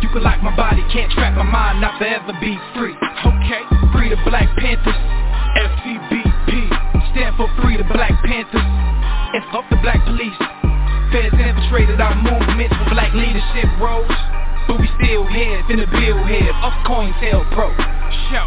You can lock my body, can't trap my mind, not forever be free. Okay, free the Black Panthers, FCBP. Stand for Free the Black Panthers. And fuck the black police. Feds infiltrated our movements for black leadership roles. But we still here, finna build here, up COINTELPRO. Show,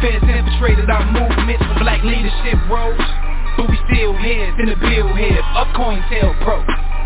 Feds infiltrated our movements for black leadership roles But we still here, the bill here. Up COINTELPRO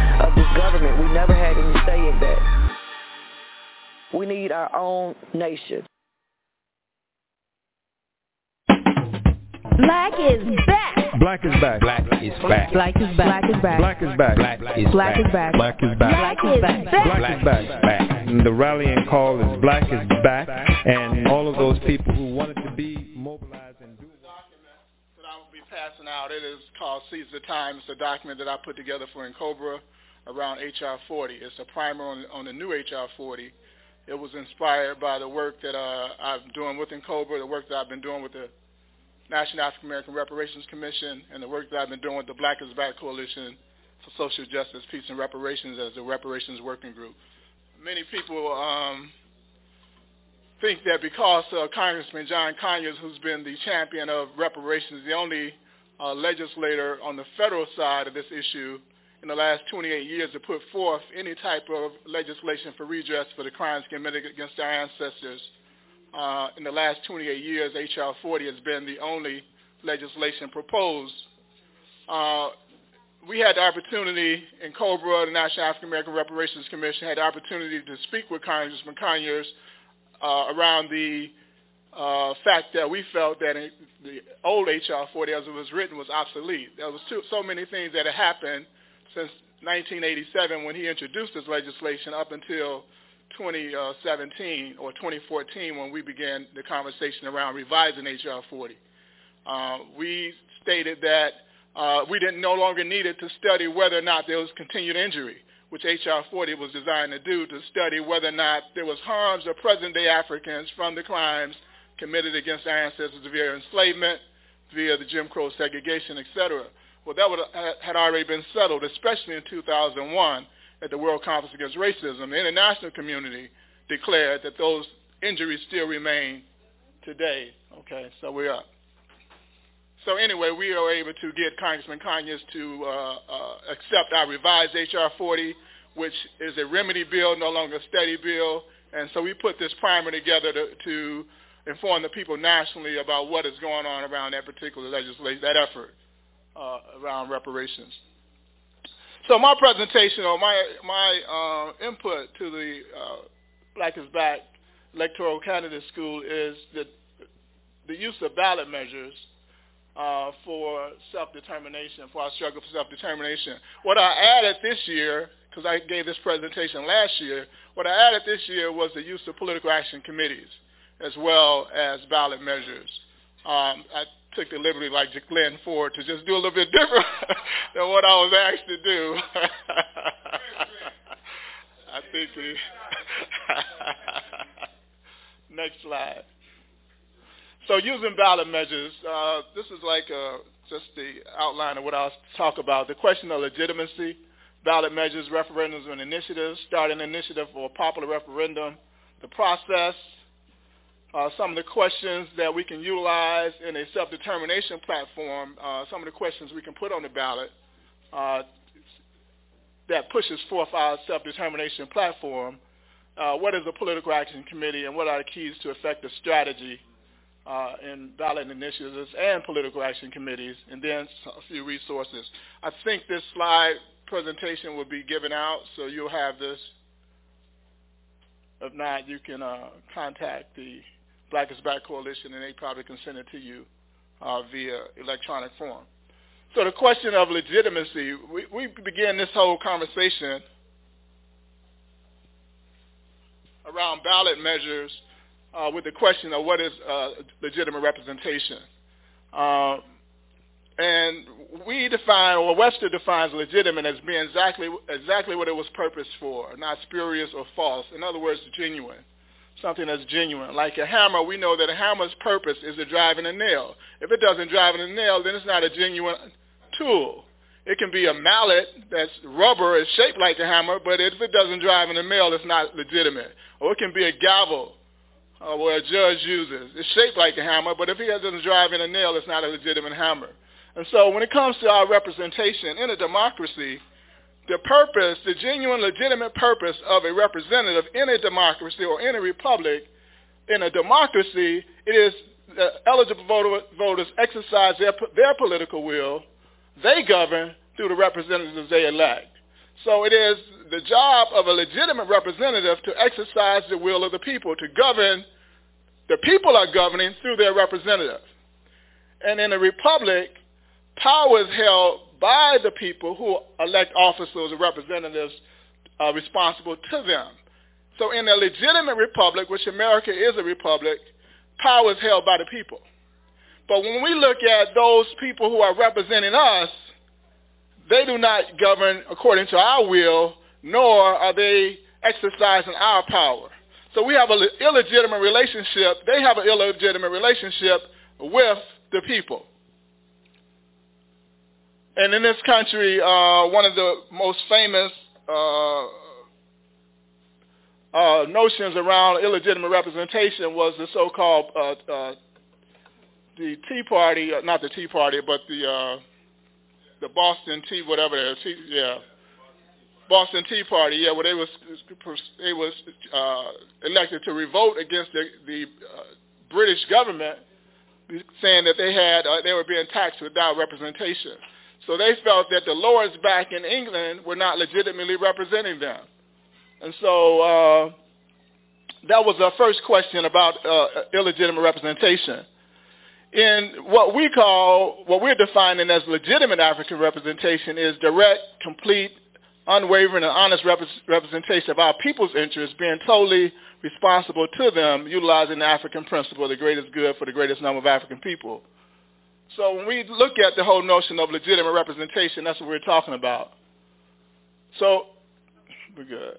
never had any say in that. We need our own nation. Black is back. Black is back. Black is back. Black is back. Black is back. Black is back. Black is Black is back. Black is back. Black is back. Black is back. And the rallying call is Black is back. And all of those people who wanted to be mobilized and do a document that I will be passing out. It is called Seize the Time. It's a document that I put together for NCOBRA around HR 40. It's a primer on, on the new HR 40. It was inspired by the work that uh, I'm doing with NCOBRA, the work that I've been doing with the National African American Reparations Commission, and the work that I've been doing with the Black is Back Coalition for Social Justice, Peace, and Reparations as the Reparations Working Group. Many people um, think that because uh, Congressman John Conyers, who's been the champion of reparations, the only uh, legislator on the federal side of this issue in the last 28 years to put forth any type of legislation for redress for the crimes committed against our ancestors. Uh, in the last 28 years, H.R. 40 has been the only legislation proposed. Uh, we had the opportunity NCOBRA, the National African American Reparations Commission, had the opportunity to speak with Congressman Conyers uh, around the uh, fact that we felt that the old H.R. 40 as it was written was obsolete. There was too, so many things that had happened since 1987 when he introduced this legislation up until 2017 or 2014 when we began the conversation around revising H.R. 40. Uh, we stated that uh, we didn't no longer needed to study whether or not there was continued injury, which H.R. 40 was designed to do, to study whether or not there was harms of present-day Africans from the crimes committed against our ancestors via enslavement, via the Jim Crow segregation, etc. Well, that would, had already been settled, especially in 2001 at the World Conference Against Racism. The international community declared that those injuries still remain today. Okay, so we're up. So anyway, we are able to get Congressman Conyers to uh, uh, accept our revised H.R. 40, which is a remedy bill, no longer a study bill. And so we put this primer together to, to inform the people nationally about what is going on around that particular legislation, that effort uh, around reparations. So my presentation or my my uh, input to the uh, Black is Back electoral candidate school is that the use of ballot measures uh, for self-determination, for our struggle for self-determination. What I added this year, because I gave this presentation last year, what I added this year was the use of political action committees as well as ballot measures. Um, I took the liberty, like Glen Ford, to just do a little bit different than what I was asked to do. I think the next slide. So using ballot measures, uh, this is like uh, just the outline of what I'll talk about. The question of legitimacy, ballot measures, referendums and initiatives, start an initiative for a popular referendum, the process, uh, some of the questions that we can utilize in a self-determination platform, uh, some of the questions we can put on the ballot uh, that pushes forth our self-determination platform. Uh, what is a political action committee and what are the keys to effective strategy uh, in ballot initiatives and political action committees, and then a few resources. I think this slide presentation will be given out, so you'll have this. If not, you can uh, contact the Black is Back Coalition, and they probably can send it to you uh, via electronic form. So the question of legitimacy, we, we began this whole conversation around ballot measures uh, with the question of what is uh, legitimate representation. Uh, and we define, or Webster defines legitimate as being exactly, exactly what it was purposed for, not spurious or false. In other words, genuine something that's genuine. Like a hammer, we know that a hammer's purpose is to drive in a nail. If it doesn't drive in a nail, then it's not a genuine tool. It can be a mallet that's rubber, is shaped like a hammer, but if it doesn't drive in a nail, it's not legitimate. Or it can be a gavel uh, where a judge uses. It's shaped like a hammer, but if it doesn't drive in a nail, it's not a legitimate hammer. And so when it comes to our representation in a democracy, the purpose, the genuine, legitimate purpose of a representative in a democracy or in a republic, in a democracy, it is the eligible voter, voters exercise their, their political will. They govern through the representatives they elect. So it is the job of a legitimate representative to exercise the will of the people, to govern. The people are governing through their representative. And in a republic, power is held by the people who elect officers and representatives uh, responsible to them. So in a legitimate republic, which America is a republic, power is held by the people. But when we look at those people who are representing us, they do not govern according to our will, nor are they exercising our power. So we have an illegitimate relationship. They have an illegitimate relationship with the people. And in this country, uh, one of the most famous uh, uh, notions around illegitimate representation was the so-called uh, uh, the Tea Party, uh, not the Tea Party, but the uh, the Boston Tea, whatever it is, yeah, Boston Tea Party, yeah, where they was they was uh, elected to revolt against the, the uh, British government, saying that they had uh, they were being taxed without representation. So they felt that the lords back in England were not legitimately representing them. And so uh, that was our first question about uh, illegitimate representation. In what we call, what we're defining as legitimate African representation is direct, complete, unwavering, and honest rep- representation of our people's interests being totally responsible to them, utilizing the African principle, the greatest good for the greatest number of African people. So when we look at the whole notion of legitimate representation, that's what we're talking about. So we're good.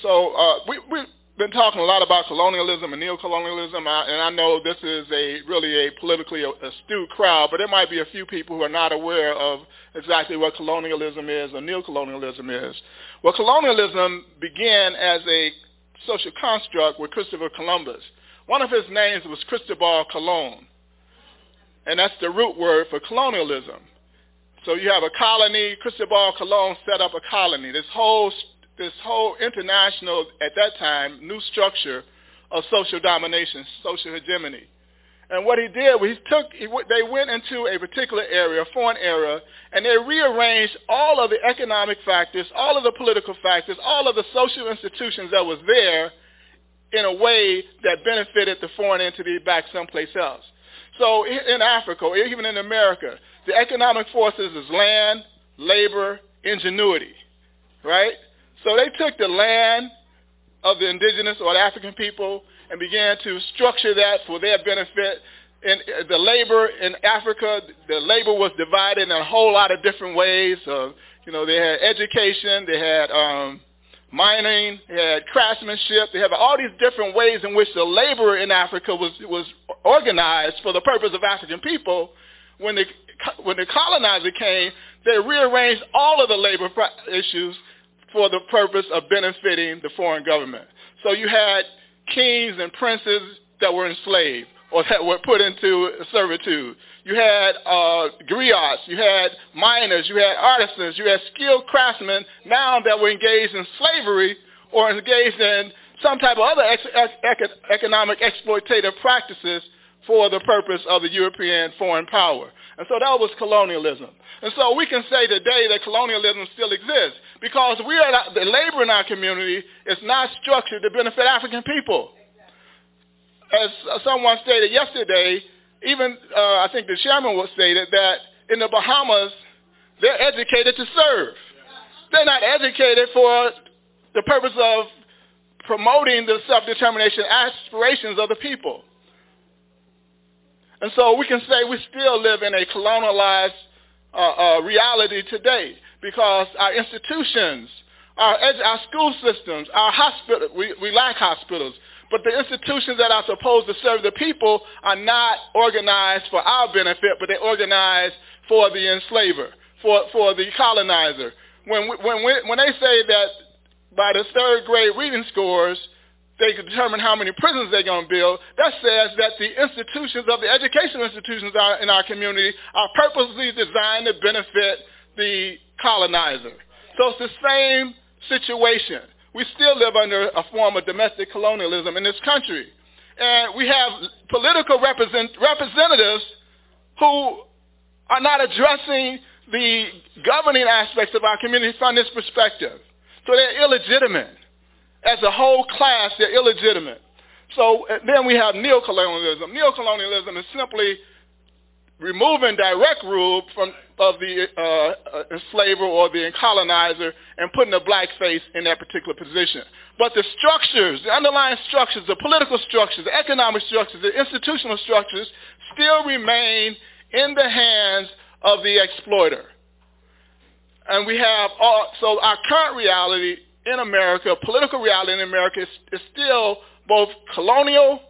So uh, we, we've been talking a lot about colonialism and neocolonialism, and I know this is a really a politically astute crowd, but there might be a few people who are not aware of exactly what colonialism is or neocolonialism is. Well, colonialism began as a social construct with Christopher Columbus. One of his names was Cristobal Colon and that's the root word for colonialism. So you have a colony. Cristobal Colon set up a colony. This whole this whole international at that time new structure of social domination, social hegemony. And what he did was he took he, they went into a particular area, a foreign area, and they rearranged all of the economic factors, all of the political factors, all of the social institutions that was there in a way that benefited the foreign entity back someplace else. So in Africa, or even in America, the economic forces is land, labor, ingenuity, right? So they took the land of the indigenous or the African people and began to structure that for their benefit. And the labor in Africa, the labor was divided in a whole lot of different ways. So, you know, they had education, they had um, mining, they had craftsmanship. They have all these different ways in which the labor in Africa was, was organized for the purpose of African people. When the, when the colonizer came, they rearranged all of the labor issues for the purpose of benefiting the foreign government. So you had kings and princes that were enslaved or that were put into servitude. You had uh, griots, you had miners, you had artisans, you had skilled craftsmen now that were engaged in slavery or engaged in some type of other ex- economic exploitative practices for the purpose of the European foreign power. And so that was colonialism. And so we can say today that colonialism still exists because we are not, the labor in our community is not structured to benefit African people as someone stated yesterday, even uh, I think the chairman was stated that in the Bahamas, they're educated to serve. They're not educated for the purpose of promoting the self-determination aspirations of the people. And so we can say we still live in a colonialized uh, uh, reality today because our institutions, our, our school systems, our hospitals, we, we lack hospitals. But the institutions that are supposed to serve the people are not organized for our benefit, but they're organized for the enslaver, for, for the colonizer. When, when, when they say that by the third grade reading scores, they can determine how many prisons they're going to build, that says that the institutions of the educational institutions in our community are purposely designed to benefit the colonizer. So it's the same situation we still live under a form of domestic colonialism in this country. And we have political represent, representatives who are not addressing the governing aspects of our community from this perspective. So they're illegitimate. As a whole class, they're illegitimate. So uh, then we have neocolonialism. Neocolonialism is simply removing direct rule from of the uh, enslaver or the colonizer and putting a black face in that particular position. But the structures, the underlying structures, the political structures, the economic structures, the institutional structures still remain in the hands of the exploiter. And we have all, so our current reality in America, political reality in America is, is still both colonial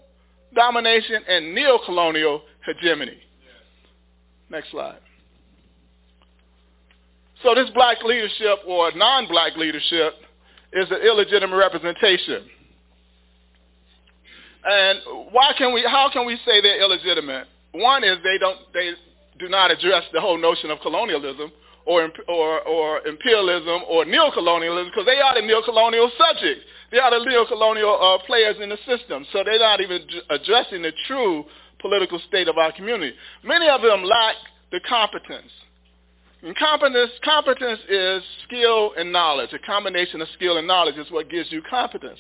domination and neo-colonial hegemony. Next slide. So this black leadership or non-black leadership is an illegitimate representation. And why can we, how can we say they're illegitimate? One is they don't, they do not address the whole notion of colonialism or, or, or imperialism or neocolonialism because they are the neocolonial subjects. They are the neocolonial uh, players in the system. So they're not even addressing the true political state of our community. Many of them lack the competence And competence, competence is skill and knowledge. A combination of skill and knowledge is what gives you competence.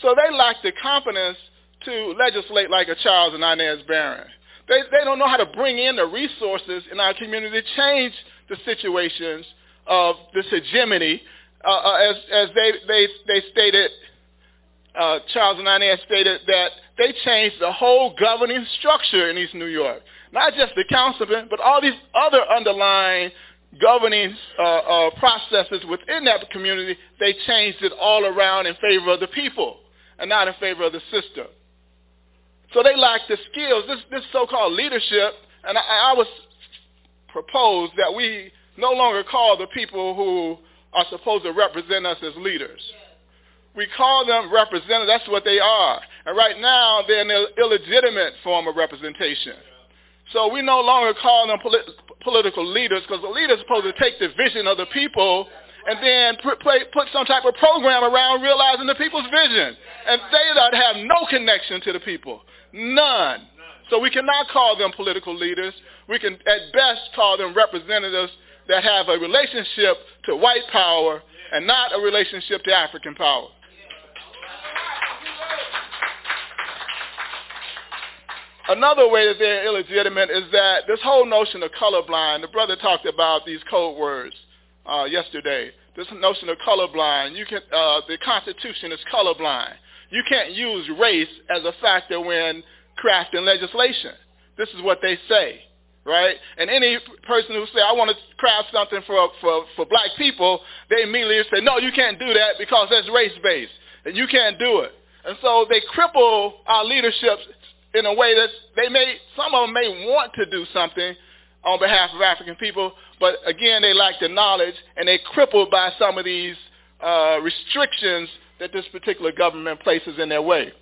So they lack the competence to legislate like a Charles and Inez Barron. They, they don't know how to bring in the resources in our community to change the situations of this hegemony. Uh, uh, as as they, they, they stated, uh, Charles and Inez stated that they changed the whole governing structure in East New York. Not just the councilman, but all these other underlying governing uh, uh, processes within that community, they changed it all around in favor of the people and not in favor of the system. So they lack the skills. This, this so-called leadership, and I, I was proposed that we no longer call the people who are supposed to represent us as leaders. We call them representatives. That's what they are. And right now, they're an illegitimate form of representation. So we no longer call them polit- political leaders because the leader is supposed to take the vision of the people and then put, play, put some type of program around realizing the people's vision. And they that have no connection to the people. None. So we cannot call them political leaders. We can at best call them representatives that have a relationship to white power and not a relationship to African power. Another way that they're illegitimate is that this whole notion of colorblind, the brother talked about these code words uh, yesterday. This notion of colorblind, you can, uh, the Constitution is colorblind. You can't use race as a factor when crafting legislation. This is what they say, right? And any person who say, I want to craft something for, for, for black people, they immediately say, no, you can't do that because that's race-based, and you can't do it. And so they cripple our leadership in a way that they may, some of them may want to do something on behalf of African people, but again, they lack the knowledge and they're crippled by some of these uh, restrictions that this particular government places in their way.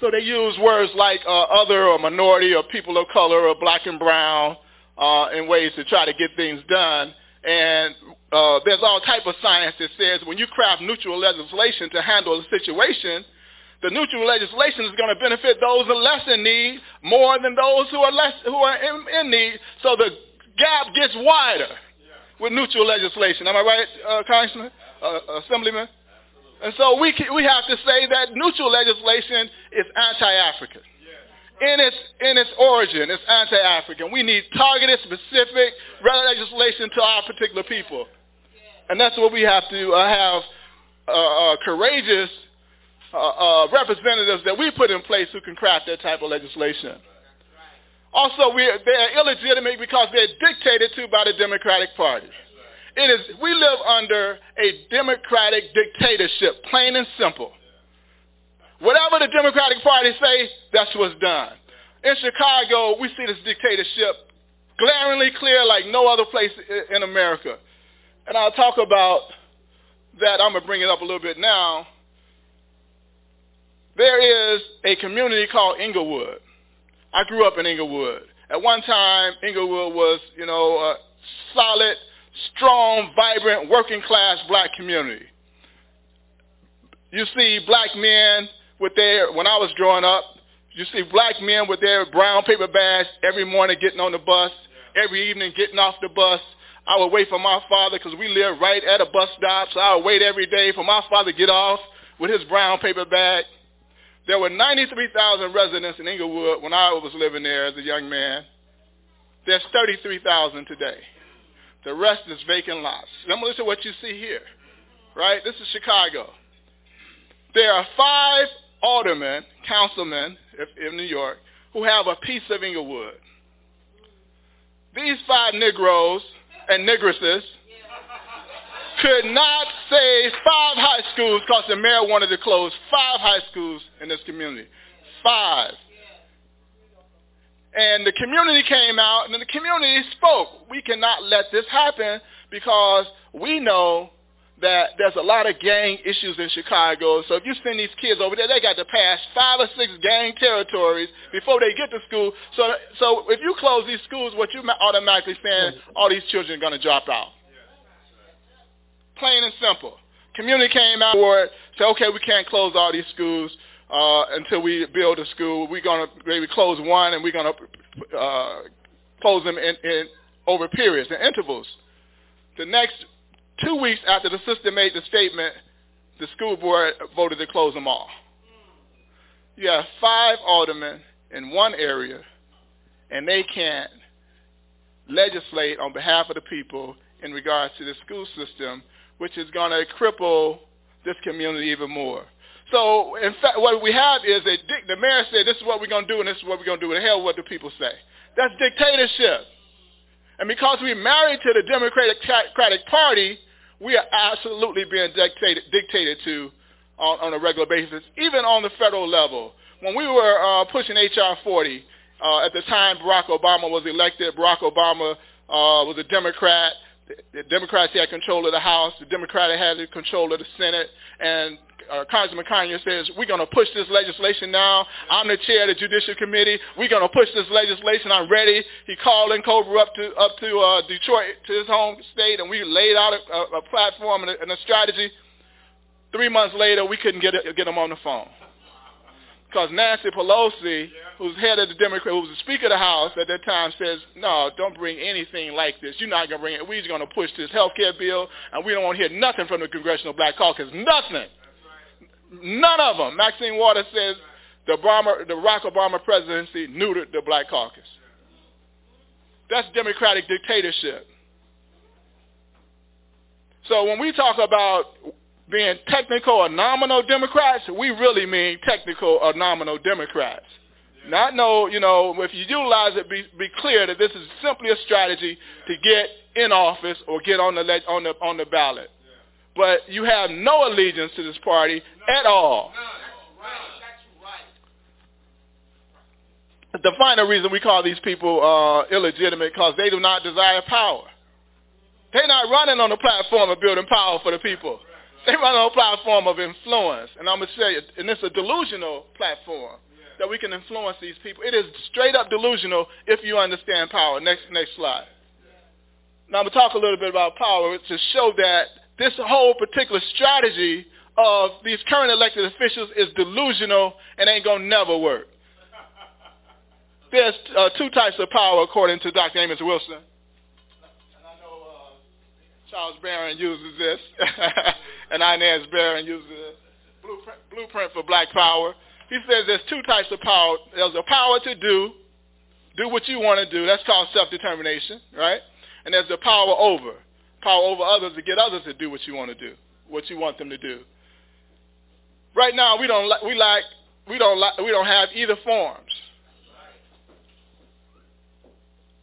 So they use words like uh, other or minority or people of color or black and brown uh, in ways to try to get things done. And uh, there's all type of science that says when you craft neutral legislation to handle a situation, the neutral legislation is going to benefit those who are less in need more than those who are less who are in, in need. So the gap gets wider with neutral legislation. Am I right, uh, Congressman, uh, Assemblyman? And so we can, we have to say that neutral legislation is anti-African. In its in its origin, it's anti-African. We need targeted, specific legislation to our particular people, and that's what we have to uh, have uh, uh, courageous uh, uh, representatives that we put in place who can craft that type of legislation. Also, we, they're illegitimate because they're dictated to by the Democratic Party. It is, we live under a democratic dictatorship, plain and simple. Whatever the Democratic Party say, that's what's done. In Chicago, we see this dictatorship glaringly clear like no other place in America. And I'll talk about that. I'm going to bring it up a little bit now. There is a community called Englewood. I grew up in Englewood. At one time, Englewood was, you know, a solid, strong, vibrant, working class black community. You see black men with their, when I was growing up, you see black men with their brown paper bags every morning getting on the bus, every evening getting off the bus. I would wait for my father because we lived right at a bus stop, so I would wait every day for my father to get off with his brown paper bag. There were 93,000 residents in Englewood when I was living there as a young man. There's 33,000 today. The rest is vacant lots. Similar to what you see here, right? This is Chicago. There are five aldermen, councilmen in New York, who have a piece of Englewood. These five Negroes and Negresses could not save five high schools because the mayor wanted to close five high schools in this community. Five. And the community came out and then the community spoke. We cannot let this happen because we know that there's a lot of gang issues in Chicago. So if you send these kids over there, they got to pass five or six gang territories before they get to school. So, so if you close these schools, what you automatically saying, all these children are going to drop out. Plain and simple. Community came out for it, said, okay, we can't close all these schools uh, until we build a school. We're going to maybe close one and we're going to uh, close them in, in over periods and intervals. The next two weeks after the sister made the statement, the school board voted to close them all. You have five aldermen in one area, and they can't legislate on behalf of the people in regards to the school system, which is going to cripple this community even more. So, in fact, what we have is a the mayor said, this is what we're going to do, and this is what we're going to do. The hell what do people say? That's dictatorship. And because we're married to the Democratic Party, we are absolutely being dictated, dictated to on, on, a regular basis, even on the federal level. When we were uh, pushing H.R. 40, uh, at the time Barack Obama was elected, Barack Obama uh, was a Democrat. The, Democrats had control of the House. The Democrats had control of the Senate. And uh, Congressman Conyers says, we're going to push this legislation now. I'm the chair of the Judicial Committee. We're going to push this legislation. I'm ready. He called NCOBRA up to up to uh, Detroit, to his home state, and we laid out a, a, a platform and a, and a, strategy. Three months later, we couldn't get, it, get him on the phone. Because Nancy Pelosi, who's head of the Democrat, who was the Speaker of the House at that time, says, no, don't bring anything like this. You're not going to bring it. We're just going to push this health care bill, and we don't want to hear nothing from the Congressional Black Caucus. Nothing. None of them. Maxine Waters says the, Obama, the Barack Obama presidency neutered the black caucus. That's democratic dictatorship. So when we talk about being technical or nominal Democrats, we really mean technical or nominal Democrats. Not no, you know, if you utilize it, be, be clear that this is simply a strategy to get in office or get on the on the on the ballot but you have no allegiance to this party at all. The final reason we call these people uh, illegitimate because they do not desire power. They're not running on the platform of building power for the people. They run on a platform of influence. And I'm going to say, and it's a delusional platform that we can influence these people. It is straight up delusional if you understand power. Next, next slide. Now I'm going to talk a little bit about power to show that this whole particular strategy of these current elected officials is delusional and ain't going to never work. There's uh, two types of power according to Dr. Amos Wilson. And I know uh, Charles Barron uses this, and Inez Barron uses it. Blueprint, blueprint for black power. He says there's two types of power. There's a power to do, do what you want to do. That's called self-determination, right? And there's the power over power over others to get others to do what you want to do, what you want them to do. Right now, we don't we like we don't like we don't have either forms.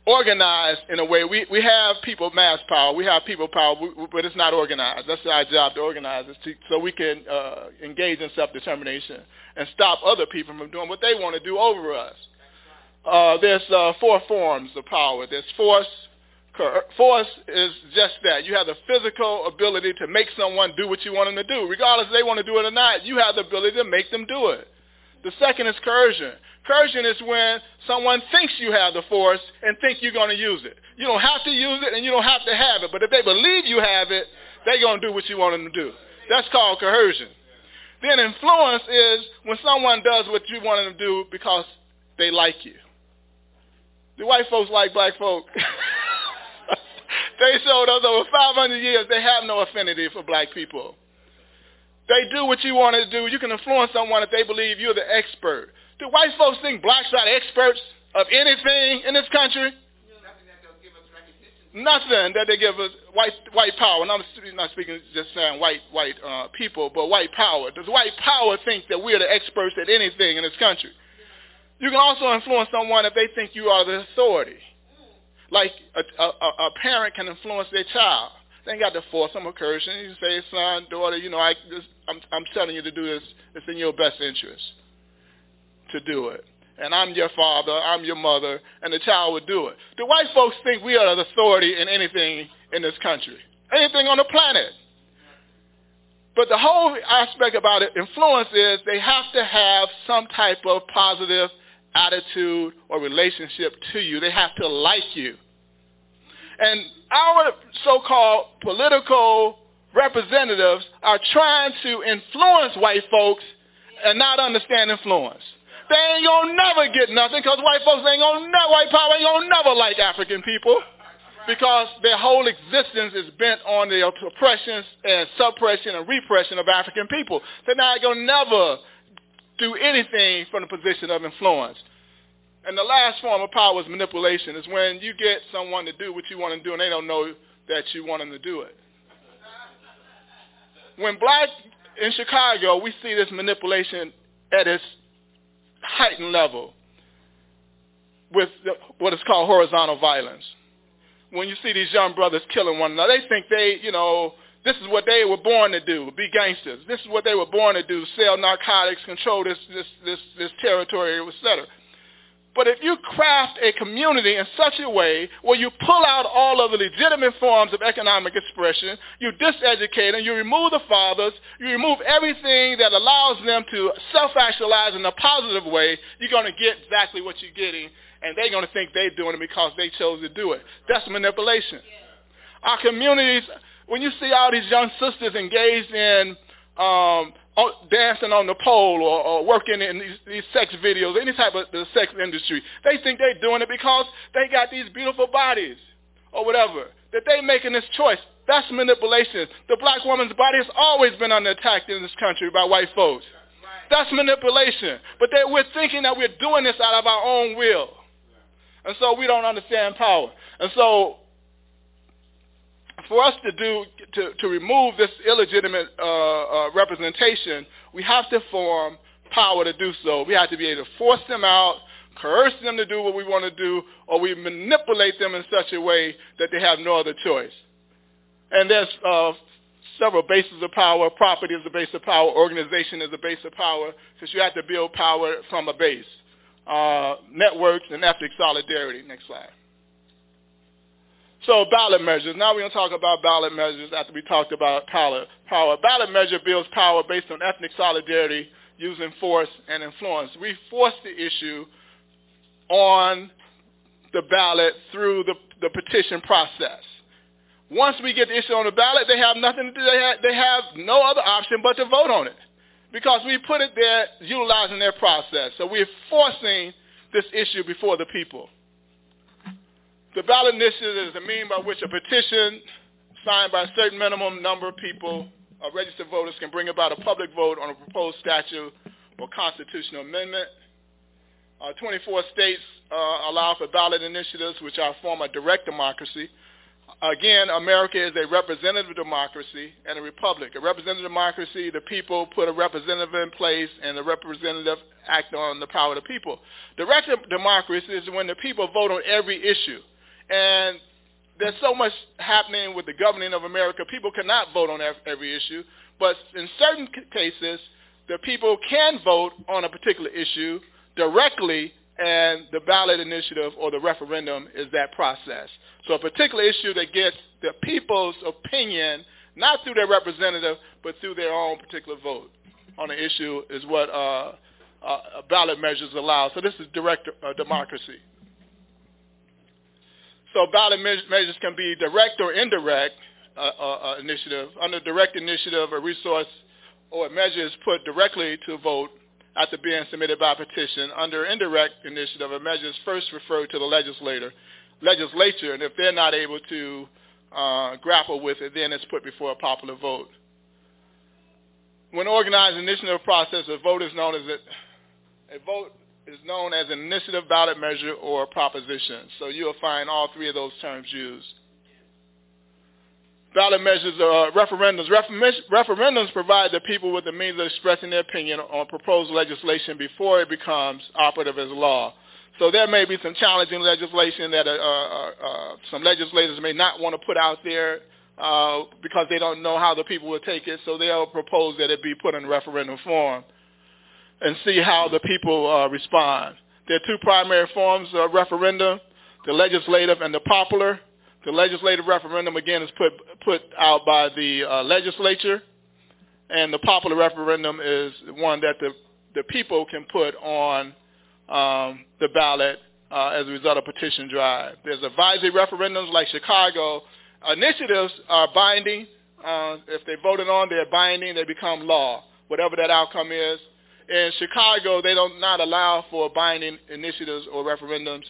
Organized in a way, we, we have people mass power, we have people power, but it's not organized. That's our job to organize it so we can uh, engage in self-determination and stop other people from doing what they want to do over us. Uh, there's uh, four forms of power. There's force, Force is just that. You have the physical ability to make someone do what you want them to do. Regardless if they want to do it or not, you have the ability to make them do it. The second is coercion. Coercion is when someone thinks you have the force and think you're going to use it. You don't have to use it and you don't have to have it, but if they believe you have it, they're going to do what you want them to do. That's called coercion. Then influence is when someone does what you want them to do because they like you. The white folks like black folk. They showed us over 500 years they have no affinity for black people. They do what you want to do. You can influence someone if they believe you're the expert. Do white folks think blacks are experts of anything in this country? Nothing that they give us white white power. And I'm not speaking just saying white white uh, people, but white power. Does white power think that we're the experts at anything in this country? You can also influence someone if they think you are the authority like a, a, a parent can influence their child. They ain't got to force them or them. You say, son, daughter, you know, I, this, I'm, I'm telling you to do this. It's in your best interest to do it. And I'm your father, I'm your mother, and the child would do it. The white folks think we are the authority in anything in this country, anything on the planet. But the whole aspect about it, influence is they have to have some type of positive attitude or relationship to you. They have to like you. And our so-called political representatives are trying to influence white folks and not understand influence. They ain't gonna never get nothing because white folks ain't gonna never, white power ain't gonna never like African people. because their whole existence is bent on the oppression and suppression and repression of African people. So now they're to never do anything from the position of influence. And the last form of power is manipulation, is when you get someone to do what you want to do and they don't know that you want them to do it. When black in Chicago, we see this manipulation at its heightened level with what is called horizontal violence. When you see these young brothers killing one another, they think they, you know, this is what they were born to do, be gangsters. This is what they were born to do, sell narcotics, control this, this, this, this territory, etc. But if you craft a community in such a way where you pull out all of the legitimate forms of economic expression, you diseducate them, you remove the fathers, you remove everything that allows them to self-actualize in a positive way, you're going to get exactly what you're getting, and they're going to think they're doing it because they chose to do it. That's manipulation. Our communities, when you see all these young sisters engaged in um, Uh, dancing on the pole or, or working in these, these sex videos, any type of the sex industry. They think they're doing it because they got these beautiful bodies or whatever. That they're making this choice. That's manipulation. The black woman's body has always been under attack in this country by white folks. That's manipulation. But they, we're thinking that we're doing this out of our own will. And so we don't understand power. And so for us to do to, to remove this illegitimate uh, uh, representation, we have to form power to do so. We have to be able to force them out, coerce them to do what we want to do, or we manipulate them in such a way that they have no other choice. And there's uh, several bases of power. Property is a base of power. Organization is a base of power, because you have to build power from a base. Uh, networks and ethnic solidarity. Next slide. So ballot measures. Now we're going to talk about ballot measures after we talked about power. Power. Ballot measure builds power based on ethnic solidarity using force and influence. We force the issue on the ballot through the, the petition process. Once we get the issue on the ballot, they have nothing. They have, they have no other option but to vote on it because we put it there utilizing their process. So we're forcing this issue before the people. The ballot initiative is a mean by which a petition signed by a certain minimum number of people, of registered voters, can bring about a public vote on a proposed statute or constitutional amendment. Uh, 24 states uh, allow for ballot initiatives, which are a form of direct democracy. Again, America is a representative democracy and a republic. A representative democracy, the people put a representative in place and the representative act on the power of the people. Direct democracy is when the people vote on every issue. And there's so much happening with the governing of America. People cannot vote on every issue. But in certain cases, the people can vote on a particular issue directly and the ballot initiative or the referendum is that process. So a particular issue that gets the people's opinion, not through their representative, but through their own particular vote on an issue is what uh, uh, ballot measures allow. So this is direct uh, democracy. So ballot measures can be direct or indirect uh, uh, uh, initiative. Under direct initiative, a resource or a measure is put directly to vote after being submitted by petition. Under indirect initiative, a measure is first referred to the legislator, legislature, and if they're not able to uh, grapple with it, then it's put before a popular vote. When organized initiative process, a vote is known as a, a vote is known as an initiative ballot measure or proposition. So you'll find all three of those terms used. Ballot measures are referendums. Referendums provide the people with the means of expressing their opinion on proposed legislation before it becomes operative as law. So there may be some challenging legislation that uh, uh, uh, some legislators may not want to put out there uh, because they don't know how the people will take it. So they'll propose that it be put in referendum form and see how the people uh, respond. There are two primary forms of referendum, the legislative and the popular. The legislative referendum, again, is put, put out by the uh, legislature, and the popular referendum is one that the, the people can put on um, the ballot uh, as a result of petition drive. There's advisory referendums like Chicago. Initiatives are binding. Uh, if they voted on, they're binding. They become law, whatever that outcome is in Chicago, they don't not allow for binding initiatives or referendums.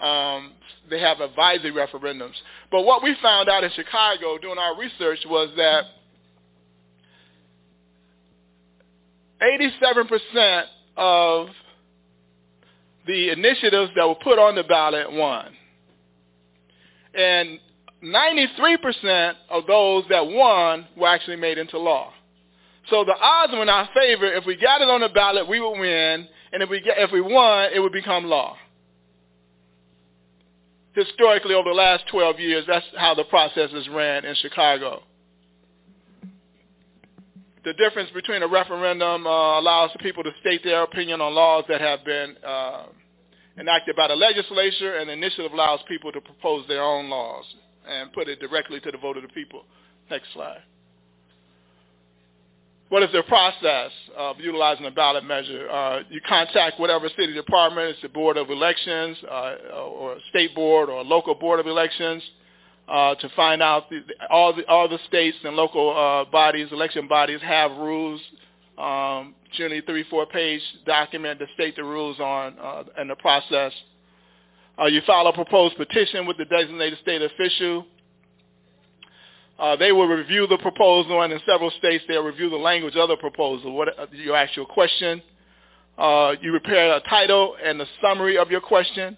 um, they have advisory referendums. But what we found out in Chicago doing our research was that 87% of the initiatives that were put on the ballot won. And 93% of those that won were actually made into law. So the odds were in our favor. If we got it on the ballot, we would win. And if we, get, if we won, it would become law. Historically, over the last 12 years, that's how the process is ran in Chicago the difference between a referendum uh, allows people to state their opinion on laws that have been uh, enacted by the legislature, and the initiative allows people to propose their own laws and put it directly to the vote of the people. Next slide. What is the process of utilizing a ballot measure? Uh, you contact whatever city department, it's the Board of Elections, uh, or state board, or local board of elections uh, to find out the, all the all the states and local uh, bodies, election bodies have rules, um, generally three four page document to state the rules on uh, and the process. Uh, you file a proposed petition with the designated state official. Uh, they will review the proposal, and in several states they'll review the language of the proposal. What uh, you ask your question. Uh, you prepare a title and a summary of your question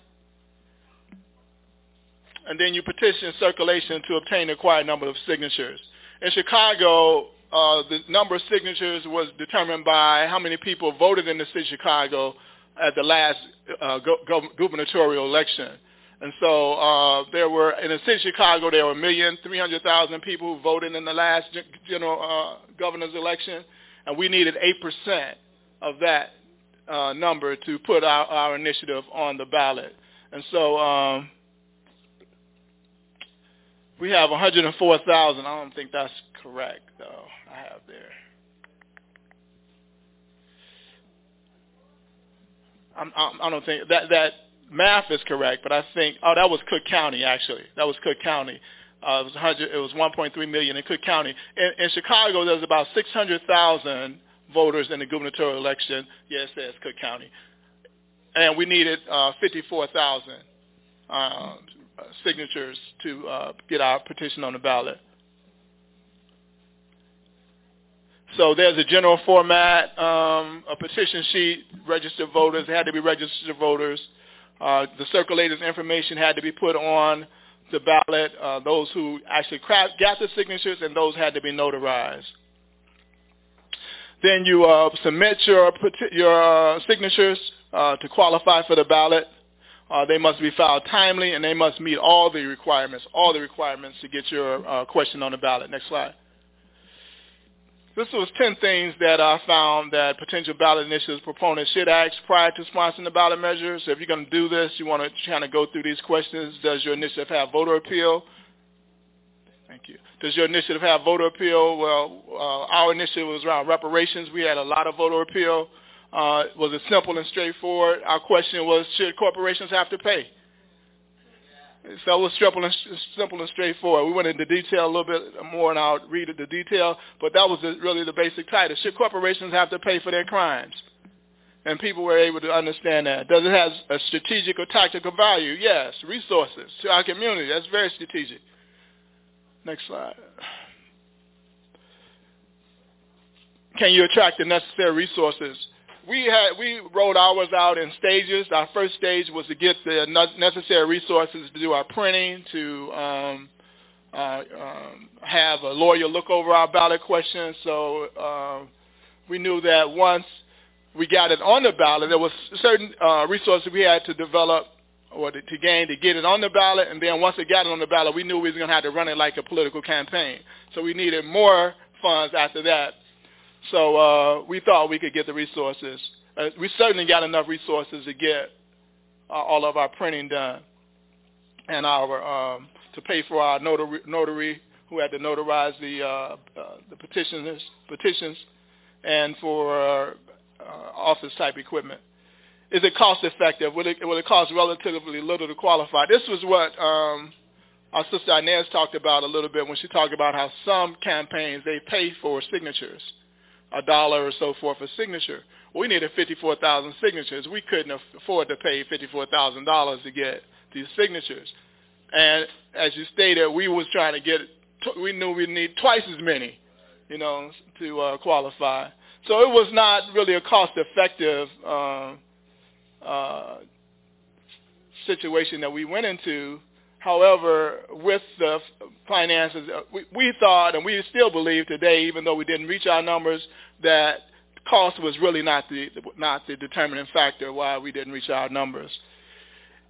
and then you petition circulation to obtain the required number of signatures. In Chicago, uh, the number of signatures was determined by how many people voted in the city of Chicago at the last uh, go- gubernatorial election. And so uh, there were, in the city of Chicago, there were a million, 300,000 people who voted in the last general uh, governor's election, and we needed 8% of that uh, number to put our, our initiative on the ballot. And so um, we have 104,000. I don't think that's correct, though. I have there. I'm, I'm, I don't think that that math is correct, but I think oh that was Cook County actually. That was Cook County. Uh, it was 100. It was 1.3 million in Cook County. In, in Chicago, there's about 600,000 voters in the gubernatorial election. Yes, yeah, it says Cook County, and we needed uh, 54,000 um, signatures to uh, get our petition on the ballot. So there's a general format, um, a petition sheet, registered voters, had to be registered voters. Uh, the circulator's information had to be put on the ballot, uh, those who actually got the signatures and those had to be notarized. Then you uh, submit your, your uh, signatures uh, to qualify for the ballot. They must be filed timely, and they must meet all the requirements, all the requirements to get your question on the ballot. Next slide. This was 10 things that I found that potential ballot initiatives proponents should ask prior to sponsoring the ballot measure. So if you're going to do this, you want to kind of go through these questions. Does your initiative have voter appeal? Thank you. Does your initiative have voter appeal? Well, uh, our initiative was around reparations. We had a lot of voter appeal. Uh, was it simple and straightforward? Our question was, should corporations have to pay? So it was simple and, simple and straightforward. We went into detail a little bit more, and I'll read the detail, but that was the, really the basic title. Should corporations have to pay for their crimes? And people were able to understand that. Does it have a strategic or tactical value? Yes. Resources to our community. That's very strategic. Next slide. Can you attract the necessary resources we had we rolled ours out in stages. Our first stage was to get the necessary resources to do our printing, to um, uh, um, have a lawyer look over our ballot questions. So uh, we knew that once we got it on the ballot, there was certain uh, resources we had to develop or to, to gain to get it on the ballot. And then once it got it on the ballot, we knew we was going to have to run it like a political campaign. So we needed more funds after that so uh, we thought we could get the resources. Uh, we certainly got enough resources to get uh, all of our printing done and our um, to pay for our notary, notary who had to notarize the uh, uh, the petitions petitions and for uh, office type equipment. Is it cost effective? Will it, will it cost relatively little to qualify? This was what um, our sister Inez talked about a little bit when she talked about how some campaigns they pay for signatures a dollar or so for a signature. We needed 54,000 signatures. We couldn't afford to pay $54,000 to get these signatures. And as you stated, we was trying to get, we knew we'd need twice as many, you know, to uh, qualify. So it was not really a cost-effective uh, uh, situation that we went into. However, with the finances, uh, we, we thought, and we still believe today, even though we didn't reach our numbers, that cost was really not the not the determining factor why we didn't reach our numbers.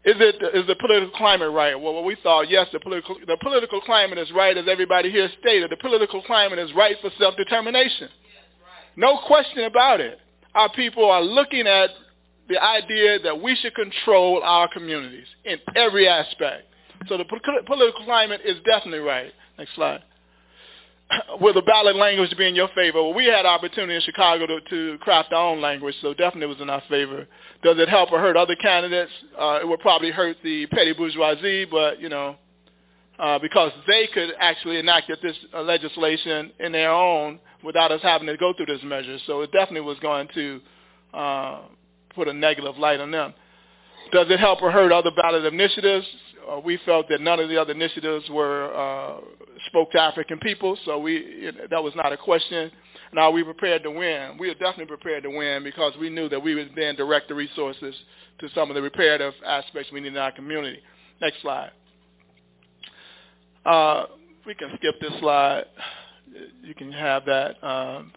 Is it is the political climate right? Well, we thought yes, the political the political climate is right, as everybody here stated. The political climate is right for self determination. No question about it. Our people are looking at the idea that we should control our communities in every aspect. So the political climate is definitely right. Next slide. Will the ballot language to be in your favor? Well, we had opportunity in Chicago to, to craft our own language, so definitely was in our favor. Does it help or hurt other candidates? Uh, it would probably hurt the petty bourgeoisie, but, you know, uh, because they could actually enact this uh, legislation in their own without us having to go through this measure. So it definitely was going to uh, put a negative light on them. Does it help or hurt other ballot initiatives? Uh, we felt that none of the other initiatives were uh, spoke to African people, so we that was not a question. Now we prepared to win. We were definitely prepared to win because we knew that we would then direct the resources to some of the reparative aspects we need in our community. Next slide. Uh, we can skip this slide. You can have that. Um,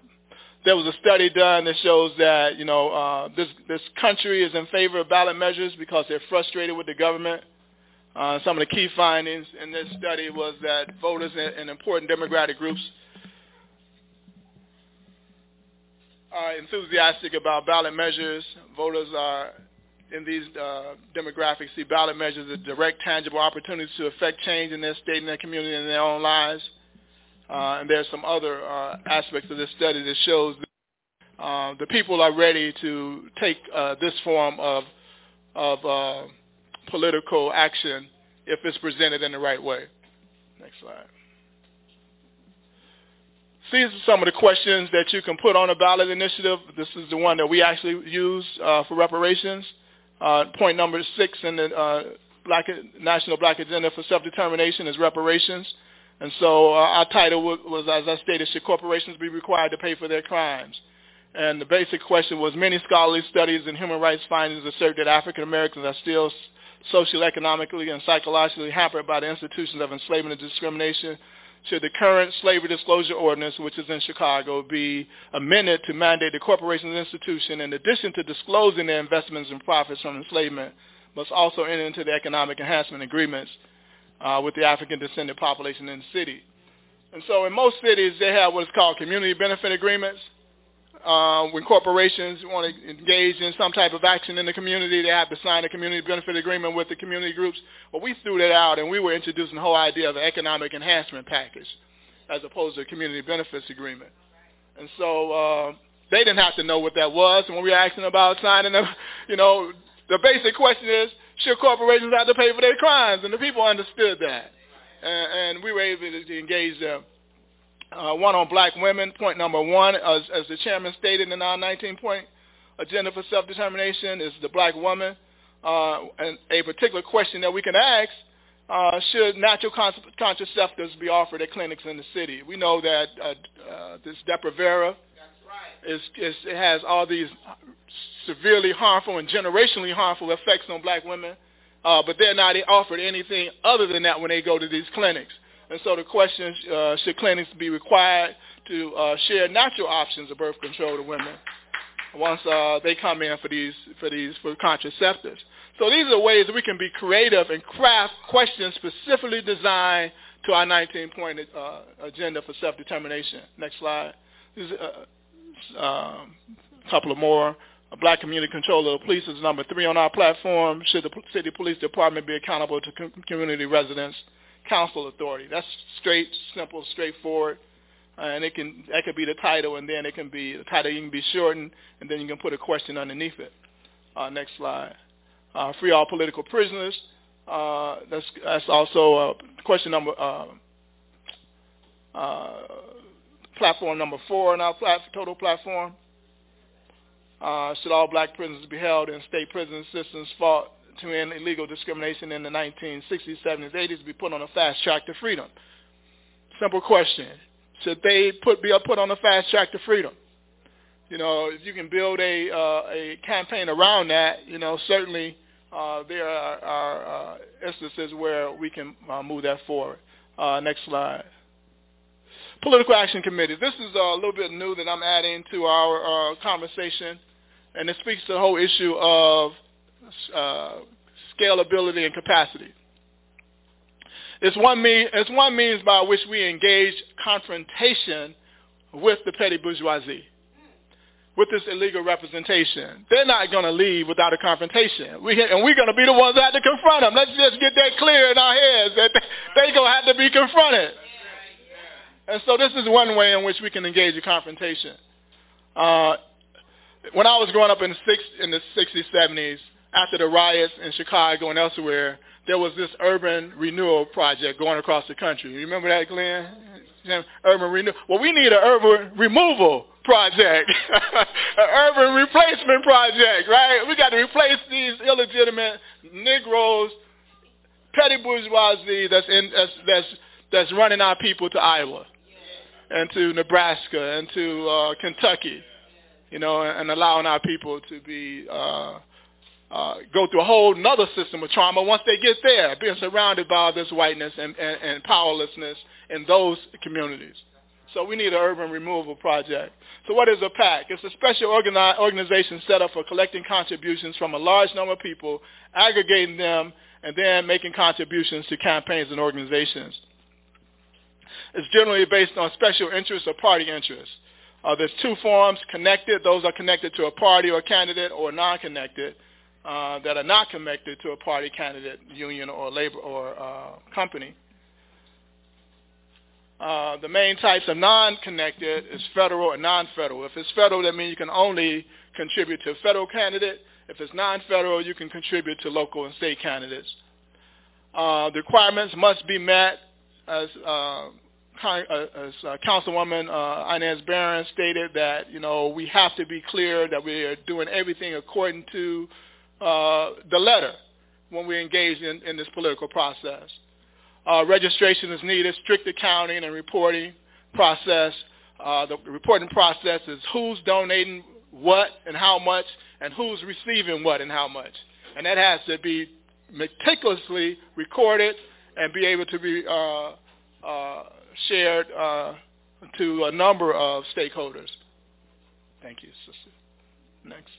there was a study done that shows that you know uh, this this country is in favor of ballot measures because they're frustrated with the government. Uh, some of the key findings in this study was that voters in, in important democratic groups are enthusiastic about ballot measures. Voters are in these uh, demographics see ballot measures as direct, tangible opportunities to affect change in their state and their community and their own lives. Uh, and there's some other uh, aspects of this study that shows that uh, the people are ready to take uh, this form of of uh, political action if it's presented in the right way. Next slide. These are some of the questions that you can put on a ballot initiative. This is the one that we actually use uh, for reparations. Uh, point number six in the uh, Black, National Black Agenda for Self-Determination is reparations. And so uh, our title was, was, as I stated, should corporations be required to pay for their crimes? And the basic question was, many scholarly studies and human rights findings assert that African Americans are still socially, economically, and psychologically hampered by the institutions of enslavement and discrimination. Should the current slavery disclosure ordinance, which is in Chicago, be amended to mandate the corporations institution, in addition to disclosing their investments and profits from enslavement, must also enter into the economic enhancement agreements uh, with the African descendant population in the city. And so in most cities, they have what is called community benefit agreements. Uh, when corporations want to engage in some type of action in the community, they have to sign a community benefit agreement with the community groups. But we threw that out, and we were introducing the whole idea of an economic enhancement package as opposed to a community benefits agreement. And so uh, they didn't have to know what that was. And when we were asking about signing them, you know, the basic question is, should corporations have to pay for their crimes? And the people understood that. And, and we were able to engage them uh, one on black women, point number one, as, as the chairman stated in our 19-point agenda for self-determination, is the black woman. Uh, and a particular question that we can ask, uh, should natural contraceptives be offered at clinics in the city? We know that uh, uh, this Depo-Provera is, is, it has all these severely harmful and generationally harmful effects on black women, uh, but they're not offered anything other than that when they go to these clinics. And so the question, uh, should clinics be required to uh, share natural options of birth control to women once uh, they come in for these for these for contraceptives? So these are ways we can be creative and craft questions specifically designed to our 19-point uh, agenda for self-determination. Next slide. This is a uh, um, couple of more. A black community controller of police is number three on our platform. Should the city police department be accountable to community residents? Council authority. That's straight, simple, straightforward. Uh, and it can that could be the title, and then it can be the title. You can be shortened, and then you can put a question underneath it. Uh, next slide. Uh, free all political prisoners. Uh, that's that's also uh, question number uh, platform number four in our plat- total platform. Should all black prisoners be held in state prison systems fought to end illegal discrimination in the 1960s, 70s, 80s be put on a fast track to freedom? Simple question. Should they put be put on a fast track to freedom? You know, if you can build a uh, a campaign around that, you know, certainly uh, there are, are uh, instances where we can uh, move that forward. Uh, next slide. Political Action Committee. This is a little bit new that I'm adding to our uh, conversation, and it speaks to the whole issue of uh, scalability and capacity. It's one, mean, it's one means by which we engage confrontation with the petty bourgeoisie, with this illegal representation. They're not going to leave without a confrontation. We, and we're going to be the ones that have to confront them. Let's just get that clear in our heads that they're going to have to be confronted. And so this is one way in which we can engage a confrontation. Uh, when I was growing up in the, in the 60s, 70s, after the riots in Chicago and elsewhere, there was this urban renewal project going across the country. You remember that, Glen? Urban renewal. Well, we need an urban removal project, an urban replacement project, right? We got to replace these illegitimate Negroes, petty bourgeoisie that's in that's that's that's running our people to Iowa and to Nebraska and to uh, Kentucky, you know, and allowing our people to be uh, uh, go through a whole another system of trauma once they get there, being surrounded by this whiteness and, and, and powerlessness in those communities. So we need an urban removal project. So what is a PAC? It's a special organi- organization set up for collecting contributions from a large number of people, aggregating them, and then making contributions to campaigns and organizations. It's generally based on special interests or party interests. Uh, there's two forms, connected. Those are connected to a party or a candidate or non-connected uh, that are not connected to a party candidate, union, or labor or uh, company. Uh, the main types of non-connected is federal and non-federal. If it's federal, that means you can only contribute to a federal candidate. If it's non-federal, you can contribute to local and state candidates. Uh, the requirements must be met as uh, uh, as uh, Councilwoman Inez Barron stated that you know we have to be clear that we are doing everything according to uh, the letter when we engage in, in this political process. Uh, registration is needed, strict accounting and reporting process. Uh, the reporting process is who's donating what and how much and who's receiving what and how much. And that has to be meticulously recorded and be able to be uh, uh, shared uh, to a number of stakeholders. Thank you, sister. Next.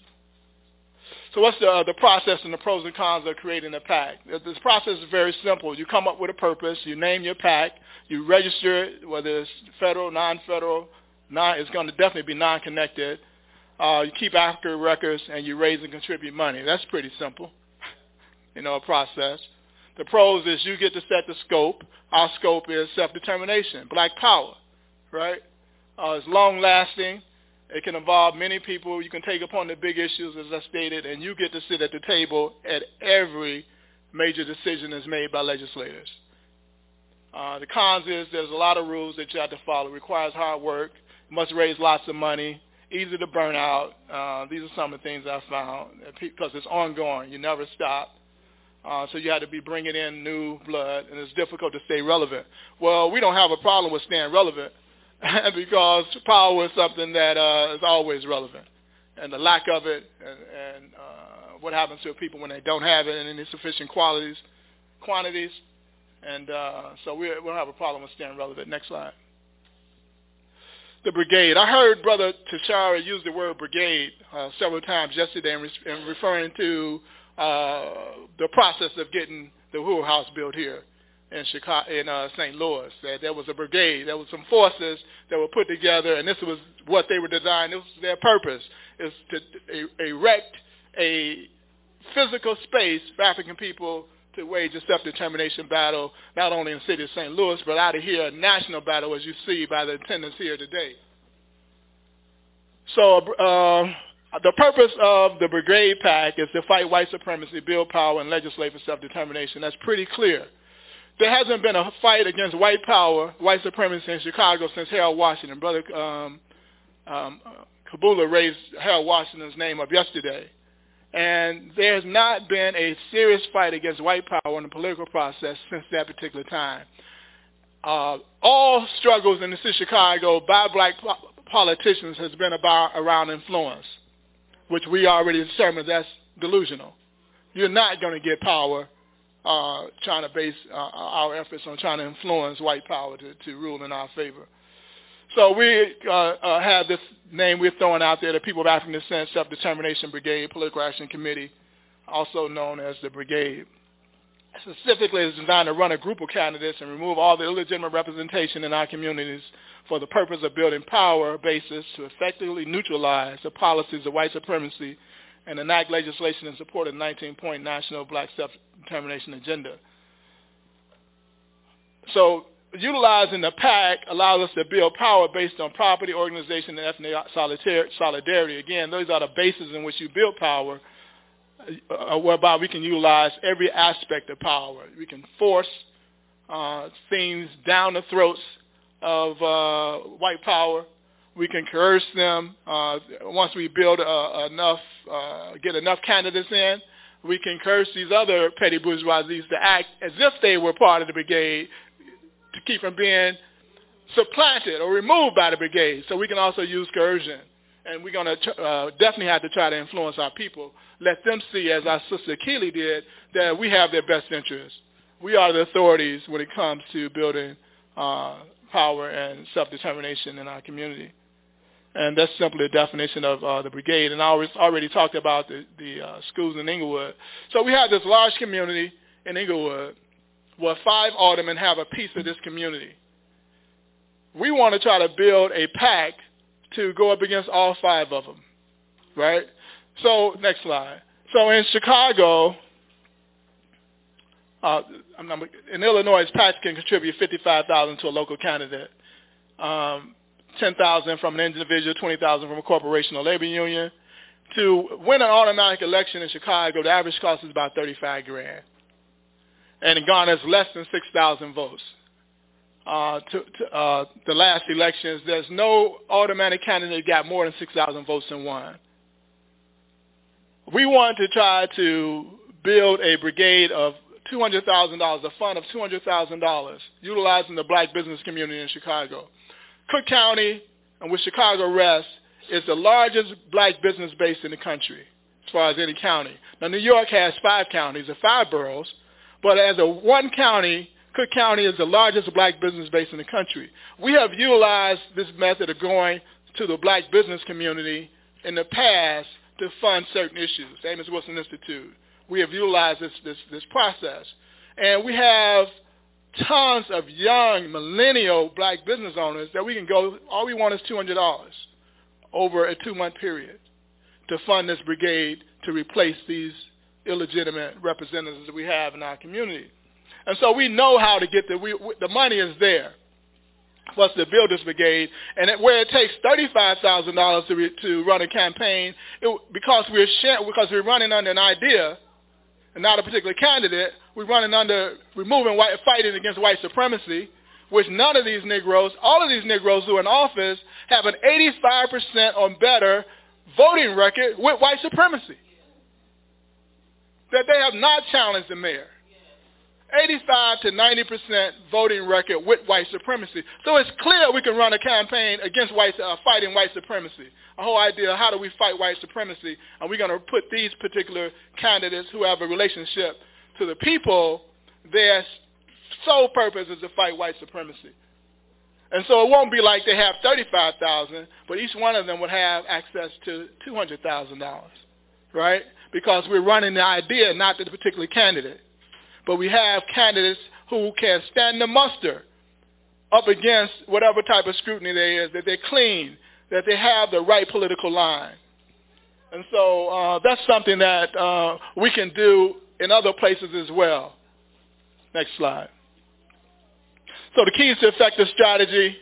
So what's the, uh, the process and the pros and cons of creating a pack? This process is very simple. You come up with a purpose, you name your pack. you register it, whether it's federal, non-federal, non, it's going to definitely be non-connected. Uh, you keep accurate records, and you raise and contribute money. That's pretty simple, you know, a process. The pros is you get to set the scope. Our scope is self-determination, black power, right? Uh, it's long-lasting. It can involve many people. You can take upon the big issues, as I stated, and you get to sit at the table at every major decision that's made by legislators. Uh, the cons is there's a lot of rules that you have to follow. It requires hard work. Must raise lots of money. Easy to burn out. Uh, these are some of the things I found because it's ongoing. You never stop. Uh, so you had to be bringing in new blood, and it's difficult to stay relevant. Well, we don't have a problem with staying relevant because power is something that uh, is always relevant, and the lack of it, and, and uh, what happens to people when they don't have it in any sufficient qualities, quantities, and uh, so we, we don't have a problem with staying relevant. Next slide. The brigade. I heard Brother Tashara use the word brigade uh, several times yesterday in, re- in referring to uh, the process of getting the Uhuru House built here in Chicago, in uh, St. Louis. That there was a brigade, there was some forces that were put together, and this was what they were designed. This was their purpose is to erect a physical space for African people to wage a self-determination battle, not only in the city of St. Louis, but out of here, a national battle, as you see by the attendance here today. So uh, the purpose of the Brigade PAC is to fight white supremacy, build power, and legislate for self-determination. That's pretty clear. There hasn't been a fight against white power, white supremacy in Chicago since Harold Washington. Brother um, um, Kabula raised Harold Washington's name up yesterday. And there's not been a serious fight against white power in the political process since that particular time. Uh, all struggles in the city of Chicago by black po- politicians has been about around influence, which we already determined that's delusional. You're not going to get power uh, trying to base uh, our efforts on trying to influence white power to, to rule in our favor. So we uh, uh, have this name we're throwing out there, the People of African Descent Self-Determination Brigade Political Action Committee, also known as the Brigade. Specifically, it's designed to run a group of candidates and remove all the illegitimate representation in our communities for the purpose of building power bases to effectively neutralize the policies of white supremacy and enact legislation in support of 19-point National Black Self-Determination Agenda. So utilizing the PAC allows us to build power based on property, organization, and ethnic solidarity. Again, those are the bases in which you build power, uh, whereby we can utilize every aspect of power. We can force uh, things down the throats of uh, white power. We can coerce them uh, once we build uh, enough, uh, get enough candidates in. We can coerce these other petty bourgeoisies to act as if they were part of the brigade to keep from being supplanted or removed by the brigade. So we can also use coercion. And we're going to uh, definitely have to try to influence our people. Let them see, as our sister Keeley did, that we have their best interests. We are the authorities when it comes to building uh, power and self-determination in our community. And that's simply a definition of uh, the brigade. And I already talked about the, the uh, schools in Englewood. So we have this large community in Englewood where five aldermen have a piece of this community. We want to try to build a PAC to go up against all five of them, right? So next slide. So in Chicago, uh, in Illinois, PACs can contribute 55000 to a local candidate, um, 10000 from an individual, 20000 from a corporation or labor union. To win an aldermanic election in Chicago, the average cost is about 35 grand and it garners less than 6,000 votes. Uh, to, to uh, the last elections, there's no aldermanic candidate got more than 6,000 votes and won. We want to try to build a brigade of $200,000, a fund of $200,000, utilizing the black business community in Chicago. Cook County, and with Chicago rests, is the largest black business base in the country as far as any county. Now, New York has five counties or five boroughs, but as a one county, Cook County is the largest black business base in the country. We have utilized this method of going to the black business community in the past to fund certain issues, Amos Wilson Institute. We have utilized this, this, this process. And we have tons of young millennial black business owners that we can go, all we want is $200 over a two-month period to fund this brigade to replace these illegitimate representatives that we have in our community. And so we know how to get the, we, the money is there for us to build this brigade. And it, where it takes $35,000 to, re, to run a campaign, it, because, we're because we're running under an idea and not a particular candidate, we're running under removing white, fighting against white supremacy, which none of these Negroes, all of these Negroes who are in office have an 85% or better voting record with white supremacy that they have not challenged the mayor. 85 to 90% voting record with white supremacy. So it's clear we can run a campaign against white, uh, fighting white supremacy. A whole idea, how do we fight white supremacy? And we're going to put these particular candidates who have a relationship to the people, their sole purpose is to fight white supremacy. And so it won't be like they have 35,000, but each one of them would have access to $200,000, right? because we're running the idea, not the particular candidate. But we have candidates who can stand the muster up against whatever type of scrutiny there is, that they're clean, that they have the right political line. And so uh, that's something that uh, we can do in other places as well. Next slide. So the keys to effective strategy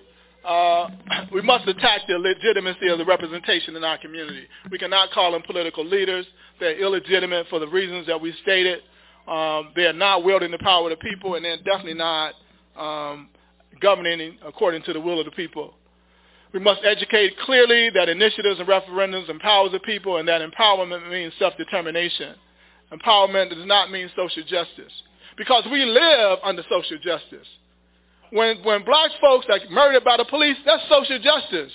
uh, we must attack the legitimacy of the representation in our community. We cannot call them political leaders. They're illegitimate for the reasons that we stated. Um, they're not wielding the power of the people, and they're definitely not um, governing according to the will of the people. We must educate clearly that initiatives and referendums empower the people and that empowerment means self-determination. Empowerment does not mean social justice because we live under social justice. When, when black folks are murdered by the police, that's social justice.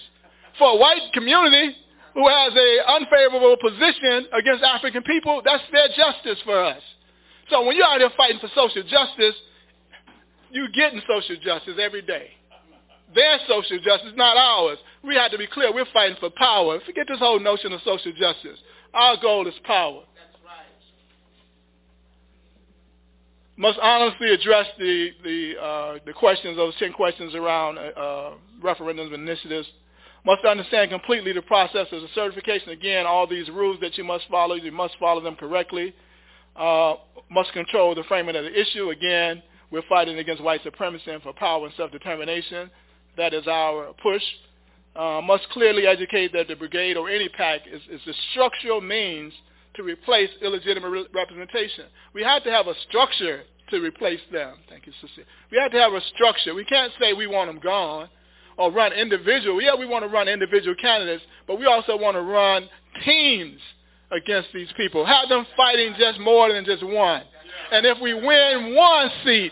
For a white community who has an unfavorable position against African people, that's their justice for us. So when you're out there fighting for social justice, you're getting social justice every day. Their social justice, not ours. We have to be clear. We're fighting for power. Forget this whole notion of social justice. Our goal is power. That's right. Must honestly address the the uh, the questions, those ten questions around uh, referendums and initiatives. Must understand completely the process of the certification. Again, all these rules that you must follow, you must follow them correctly. Uh, must control the framing of the issue. Again, we're fighting against white supremacy and for power and self-determination. That is our push. Uh, must clearly educate that the brigade or any PAC is, is the structural means to replace illegitimate re- representation. We have to have a structure to replace them. Thank you, Cecilia. We have to have a structure. We can't say we want them gone or run individual. Yeah, we want to run individual candidates, but we also want to run teams against these people. Have them fighting just more than just one. And if we win one seat,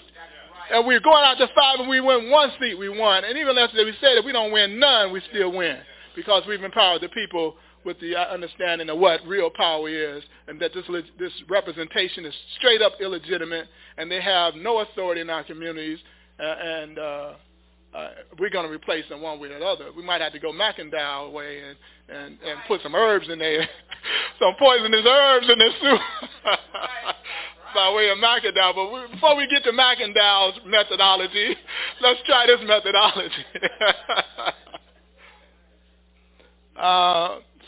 and we're going out to five and we win one seat, we won. And even than we said, if we don't win none, we still win because we've empowered the people with the understanding of what real power is and that this, this representation is straight up illegitimate and they have no authority in our communities uh, and uh, uh, we're going to replace them one way or another. We might have to go McIndoe way and, and, and put some herbs in there, some poisonous herbs in this soup. by way of McIndoe. But we, before we get to McIndoe's methodology, let's try this methodology.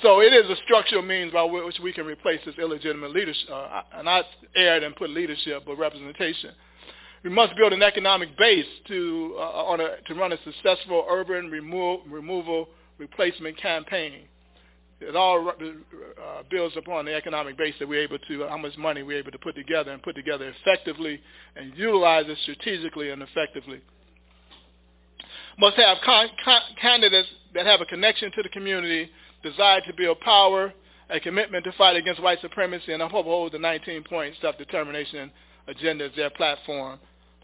So it is a structural means by which we can replace this illegitimate leadership, uh, and aired and put leadership, but representation. We must build an economic base to, uh, a, to run a successful urban remo- removal replacement campaign it all uh, builds upon the economic base that we're able to, how much money we're able to put together and put together effectively and utilize it strategically and effectively. Must have con- con- candidates that have a connection to the community, desire to build power, a commitment to fight against white supremacy, and uphold the 19-point self-determination agenda as their platform.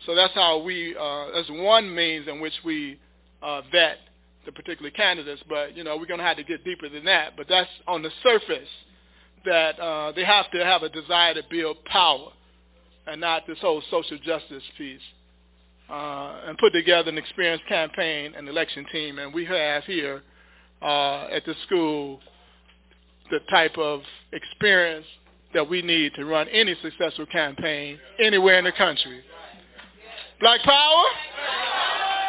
So that's how we, uh, that's one means in which we uh, vet the particular candidates, but you know we're going to have to get deeper than that. But that's on the surface that uh, they have to have a desire to build power, and not this whole social justice piece. Uh, and put together an experienced campaign and election team, and we have here uh, at the school the type of experience that we need to run any successful campaign anywhere in the country. Black power.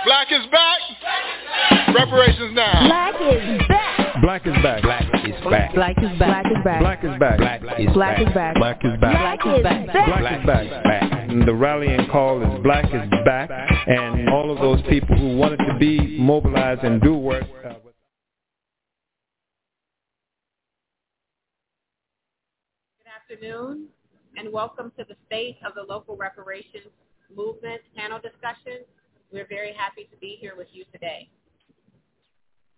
Black is back. Reparations now. Black is back. Black is back. Black is back. Black is back. Black is back. Black is Black is back. Black is back. Black is back. Black is back. And the rallying call is Black is back. And all of those people who wanted to be mobilized and do work. Uh, Good afternoon, and welcome to the State of the Local Reparations Movement panel discussion. We're very happy to be here with you today.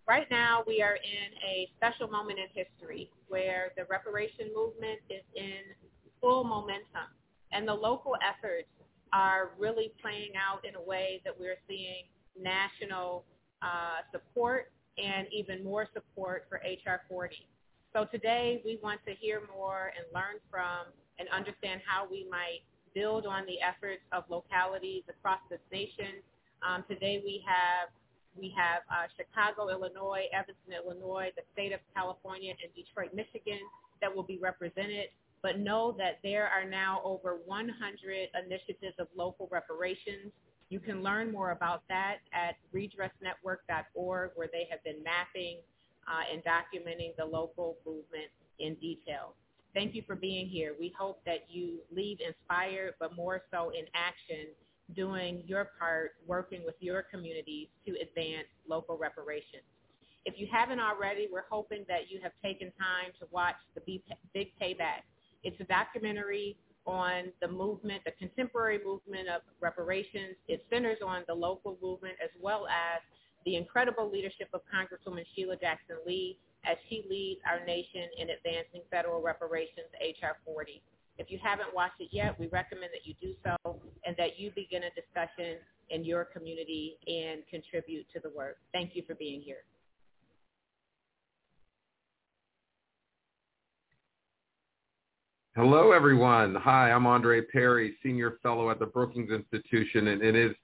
Right now, we are in a special moment in history where the reparation movement is in full momentum, and the local efforts are really playing out in a way that we're seeing national uh, support and even more support for HR 40. So today, we want to hear more and learn from and understand how we might build on the efforts of localities across this nation. Um, today, we have we have uh, Chicago, Illinois, Evanston, Illinois, the state of California, and Detroit, Michigan that will be represented. But know that there are now over 100 initiatives of local reparations. You can learn more about that at redressnetwork.org where they have been mapping uh, and documenting the local movement in detail. Thank you for being here. We hope that you leave inspired, but more so in action doing your part working with your communities to advance local reparations. If you haven't already, we're hoping that you have taken time to watch The Big Payback. It's a documentary on the movement, the contemporary movement of reparations. It centers on the local movement as well as the incredible leadership of Congresswoman Sheila Jackson Lee as she leads our nation in advancing federal reparations, H.R. 40. If you haven't watched it yet, we recommend that you do so and that you begin a discussion in your community and contribute to the work. Thank you for being here. Hello, everyone. Hi, I'm Andre Perry, Senior Fellow at the Brookings Institution, and it is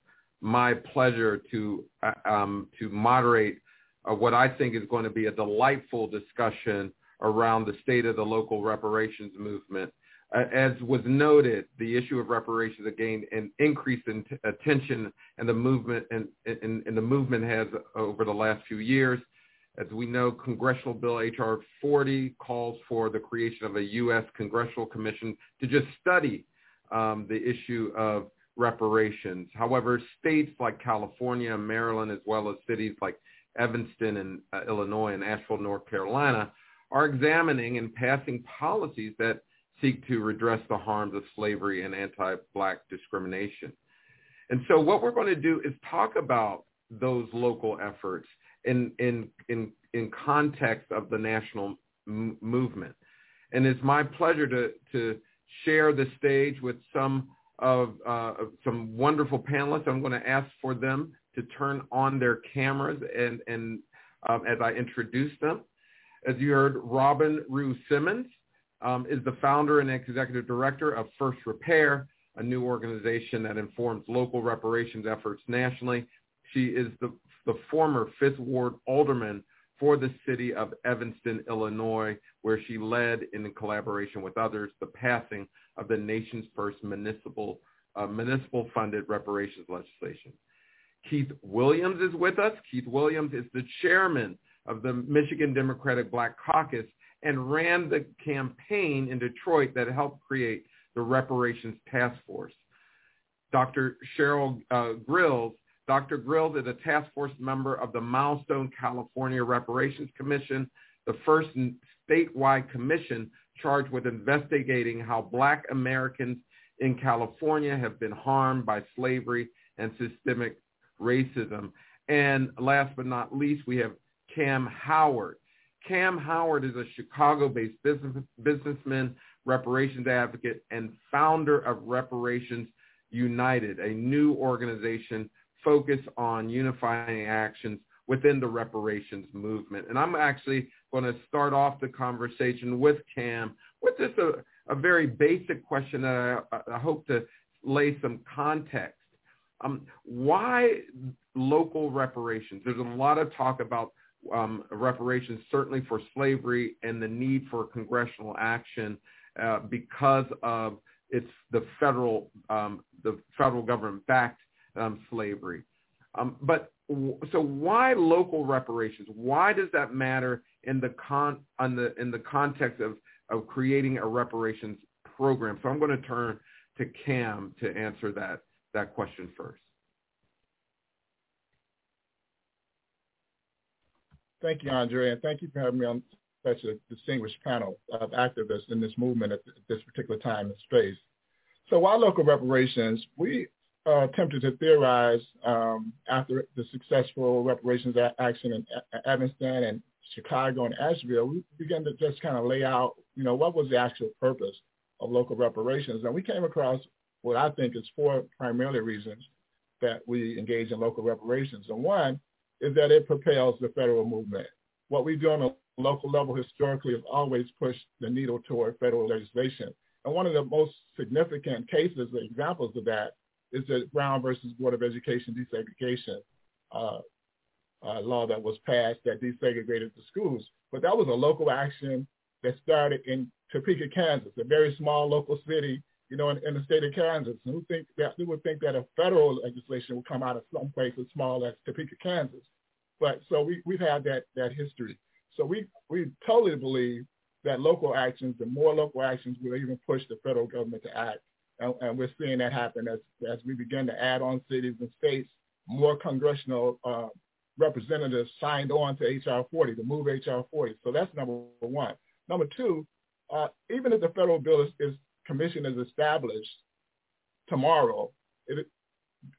my pleasure to uh, um, to moderate uh, what I think is going to be a delightful discussion around the state of the local reparations movement. Uh, as was noted, the issue of reparations has gained an increase in t- attention, and the movement and, and, and the movement has over the last few years. As we know, Congressional Bill H.R. 40 calls for the creation of a U.S. Congressional Commission to just study um, the issue of reparations. However, states like California, Maryland, as well as cities like Evanston and uh, Illinois and Asheville, North Carolina, are examining and passing policies that seek to redress the harms of slavery and anti-black discrimination. And so what we're going to do is talk about those local efforts in, in, in, in context of the national m- movement. And it's my pleasure to, to share the stage with some of, uh, some wonderful panelists. I'm going to ask for them to turn on their cameras and, and um, as I introduce them. As you heard, Robin Rue Simmons um, is the founder and executive director of First Repair, a new organization that informs local reparations efforts nationally. She is the, the former Fifth Ward alderman for the city of Evanston, Illinois, where she led in collaboration with others the passing of the nation's first municipal uh, municipal funded reparations legislation. Keith Williams is with us. Keith Williams is the chairman of the Michigan Democratic Black Caucus and ran the campaign in Detroit that helped create the Reparations Task Force. Dr. Cheryl uh, Grills, Dr. Grills is a task force member of the Milestone California Reparations Commission, the first statewide commission charged with investigating how black Americans in California have been harmed by slavery and systemic racism. And last but not least, we have Cam Howard. Cam Howard is a Chicago-based business, businessman, reparations advocate, and founder of Reparations United, a new organization focused on unifying actions within the reparations movement. And I'm actually going to start off the conversation with Cam with just a, a very basic question that I, I hope to lay some context. Um, why local reparations? There's a lot of talk about um, reparations, certainly for slavery and the need for congressional action uh, because of it's the federal um, the federal government backed um, slavery. Um, but so why local reparations? Why does that matter in the con on the in the context of of creating a reparations program? So I'm going to turn to Cam to answer that that question first. Thank you, Andre, and thank you for having me on such a distinguished panel of activists in this movement at this particular time and space. So while local reparations, we uh, attempted to theorize um, after the successful reparations action in Evanston and Chicago and Asheville, we began to just kind of lay out, you know, what was the actual purpose of local reparations. And we came across what I think is four primarily reasons that we engage in local reparations. And one is that it propels the federal movement. What we do on a local level historically has always pushed the needle toward federal legislation. And one of the most significant cases, examples of that, is the Brown versus Board of Education desegregation uh, uh, law that was passed that desegregated the schools. But that was a local action that started in Topeka, Kansas, a very small local city, you know, in, in the state of Kansas. And who think that who would think that a federal legislation would come out of some place as small as Topeka, Kansas? But so we we've had that that history. So we we totally believe that local actions, the more local actions, will even push the federal government to act. And, and we're seeing that happen as as we begin to add on cities and states, more congressional uh, representatives signed on to HR 40 to move HR 40. So that's number one. Number two, uh, even if the federal bill is, is commission is established tomorrow, it,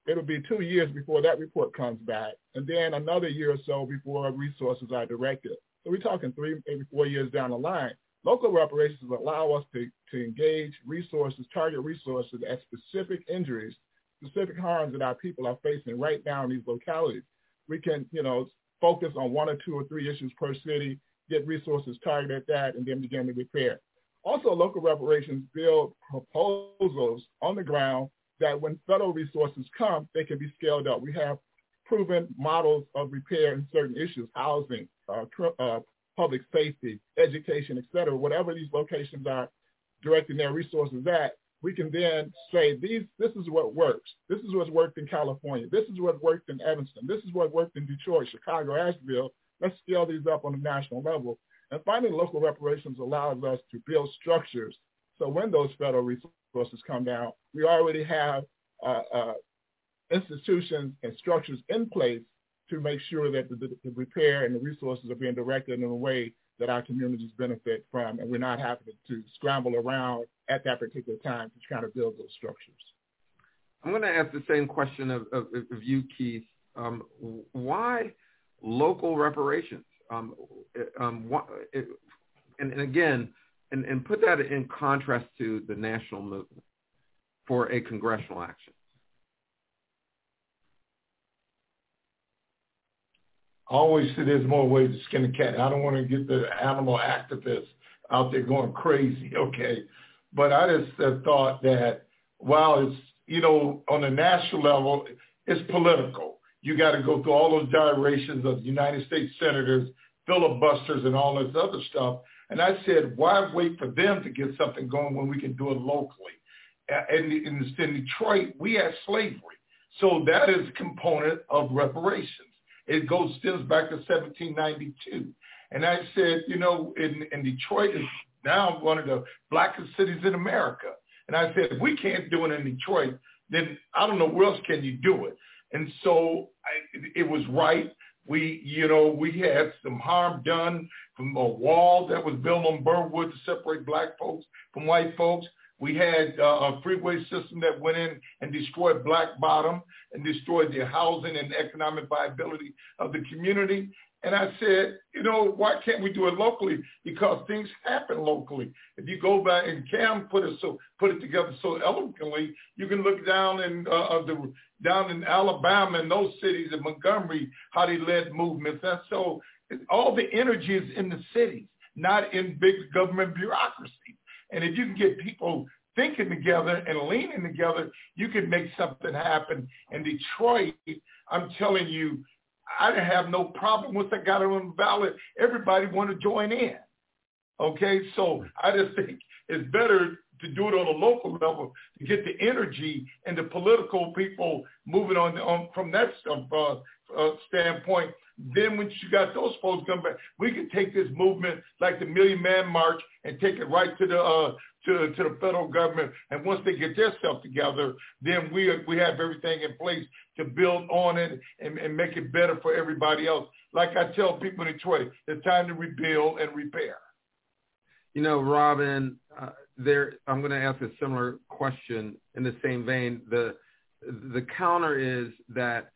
it'll be two years before that report comes back, and then another year or so before resources are directed. So we're talking three, maybe four years down the line. Local reparations allow us to, to engage resources, target resources at specific injuries, specific harms that our people are facing right now in these localities. We can, you know, focus on one or two or three issues per city, get resources targeted at that, and then begin to repair. Also, local reparations build proposals on the ground that when federal resources come, they can be scaled up. We have proven models of repair in certain issues, housing, uh, uh, public safety, education, et cetera, whatever these locations are directing their resources at, we can then say these this is what works. This is what's worked in California. This is what worked in Evanston. This is what worked in Detroit, Chicago, Asheville. Let's scale these up on a national level. And finally, local reparations allows us to build structures. So when those federal resources come down, we already have uh, uh, institutions and structures in place to make sure that the, the, repair and the resources are being directed in a way that our communities benefit from, and we're not having to scramble around at that particular time to try to build those structures. I'm going to ask the same question of, of, of you, Keith. Um, why local reparations? Um, um, it, and, and, again, and, and put that in contrast to the national movement for a congressional action. I always say there's more ways to skin a cat. I don't want to get the animal activists out there going crazy, okay? But I just have thought that while it's, you know, on a national level, it's political. You got to go through all those gyrations of United States senators, filibusters, and all this other stuff. And I said, why wait for them to get something going when we can do it locally? And in, in Detroit, we had slavery. So that is a component of reparations. It goes stems back to 1792. And I said, you know, in, in Detroit is now one of the blackest cities in America. And I said, if we can't do it in Detroit, then I don't know where else can you do it. And so I, it was right. We, you know, we had some harm done from a wall that was built on Birwood to separate black folks from white folks. We had uh, a freeway system that went in and destroyed Black Bottom and destroyed the housing and economic viability of the community. And I said, you know, why can't we do it locally? Because things happen locally. If you go back and Cam put it so put it together so eloquently, you can look down in uh, the down in Alabama and those cities in Montgomery how they led movements. And so all the energy is in the cities, not in big government bureaucracy. And if you can get people thinking together and leaning together, you can make something happen. In Detroit, I'm telling you, I didn't have no problem once I got on the ballot. Everybody wanted to join in. Okay, so I just think it's better to do it on a local level to get the energy and the political people moving on, on from that uh, uh, standpoint. Then once you got those folks come back, we can take this movement like the Million Man March and take it right to the uh, to, to the federal government. And once they get their stuff together, then we we have everything in place to build on it and, and make it better for everybody else. Like I tell people in Detroit, it's time to rebuild and repair. You know, Robin, uh, there. I'm going to ask a similar question in the same vein. The the counter is that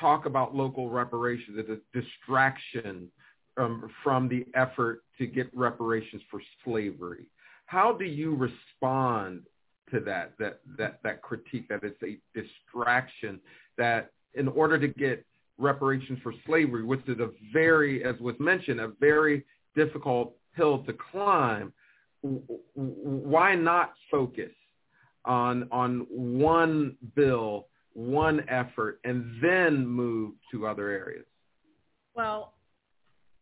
talk about local reparations as a distraction um, from the effort to get reparations for slavery. How do you respond to that, that, that, that critique that it's a distraction that in order to get reparations for slavery, which is a very, as was mentioned, a very difficult hill to climb, why not focus on on one bill one effort and then move to other areas? Well,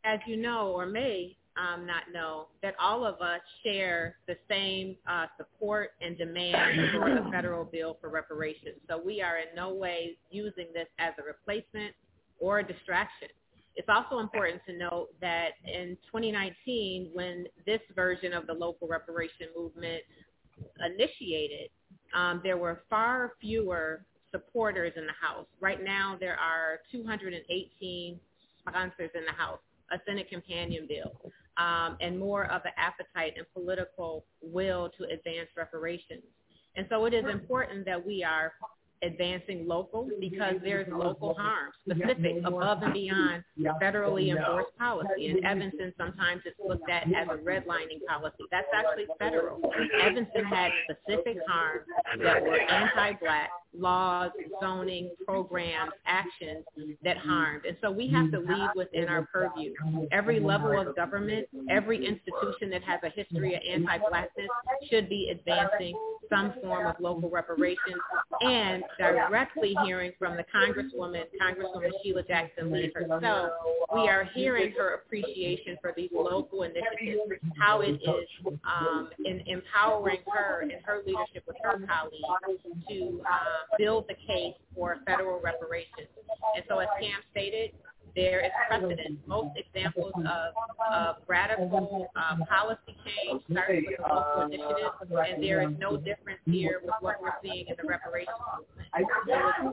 as you know or may um, not know, that all of us share the same uh, support and demand for a federal bill for reparations. So we are in no way using this as a replacement or a distraction. It's also important to note that in 2019, when this version of the local reparation movement initiated, um, there were far fewer supporters in the House. Right now, there are 218 sponsors in the House, a Senate companion bill, um, and more of an appetite and political will to advance reparations. And so it is important that we are advancing local because there's local harm specific above and beyond federally enforced policy. In Evanston, sometimes it's looked at as a redlining policy. That's actually federal. Evanston had specific harms that were anti-black laws, zoning, programs, actions that harmed. And so we have to lead within our purview. Every level of government, every institution that has a history of anti-blackness should be advancing some form of local reparations and directly hearing from the Congresswoman, Congresswoman Sheila Jackson Lee herself, we are hearing her appreciation for these local initiatives, how it is um, in empowering her and her leadership with her colleagues to build the case for federal reparations. And so as Cam stated, there is precedent. Most examples of, of radical uh, policy change started with local initiatives, and there is no difference here with what we're seeing in the reparations movement.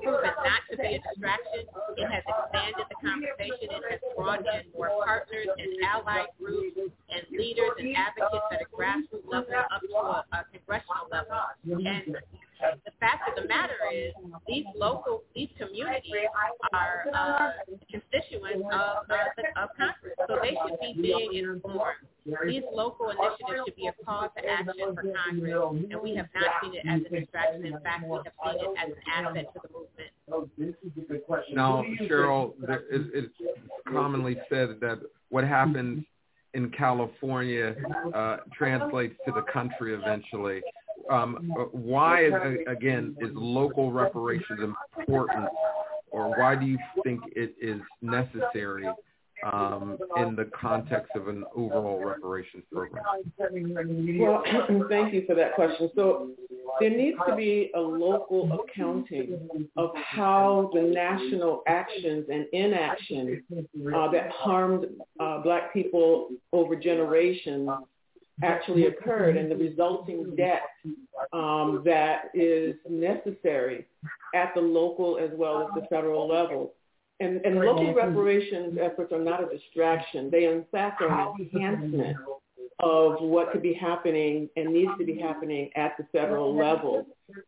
Proven not to be a distraction. It has expanded the conversation. It has brought in more partners and allied groups and leaders and advocates at a grassroots level up to a, a congressional level. And fact of the matter is these local, these communities are uh, constituents of, of, of Congress, so they should be being informed. These local initiatives should be a call to action for Congress, and we have not seen it as a distraction. In fact, we have seen it as an asset to the movement. Now, Cheryl, it's commonly said that what happens in California uh, translates to the country eventually um, why, is, again, is local reparations important, or why do you think it is necessary um, in the context of an overall reparations program? Well, thank you for that question. So there needs to be a local accounting of how the national actions and inaction uh, that harmed uh, black people over generations actually occurred and the resulting debt um, that is necessary at the local as well as the federal level. And, and local reparations efforts are not a distraction. They in fact are an enhancement of what could be happening and needs to be happening at the federal level.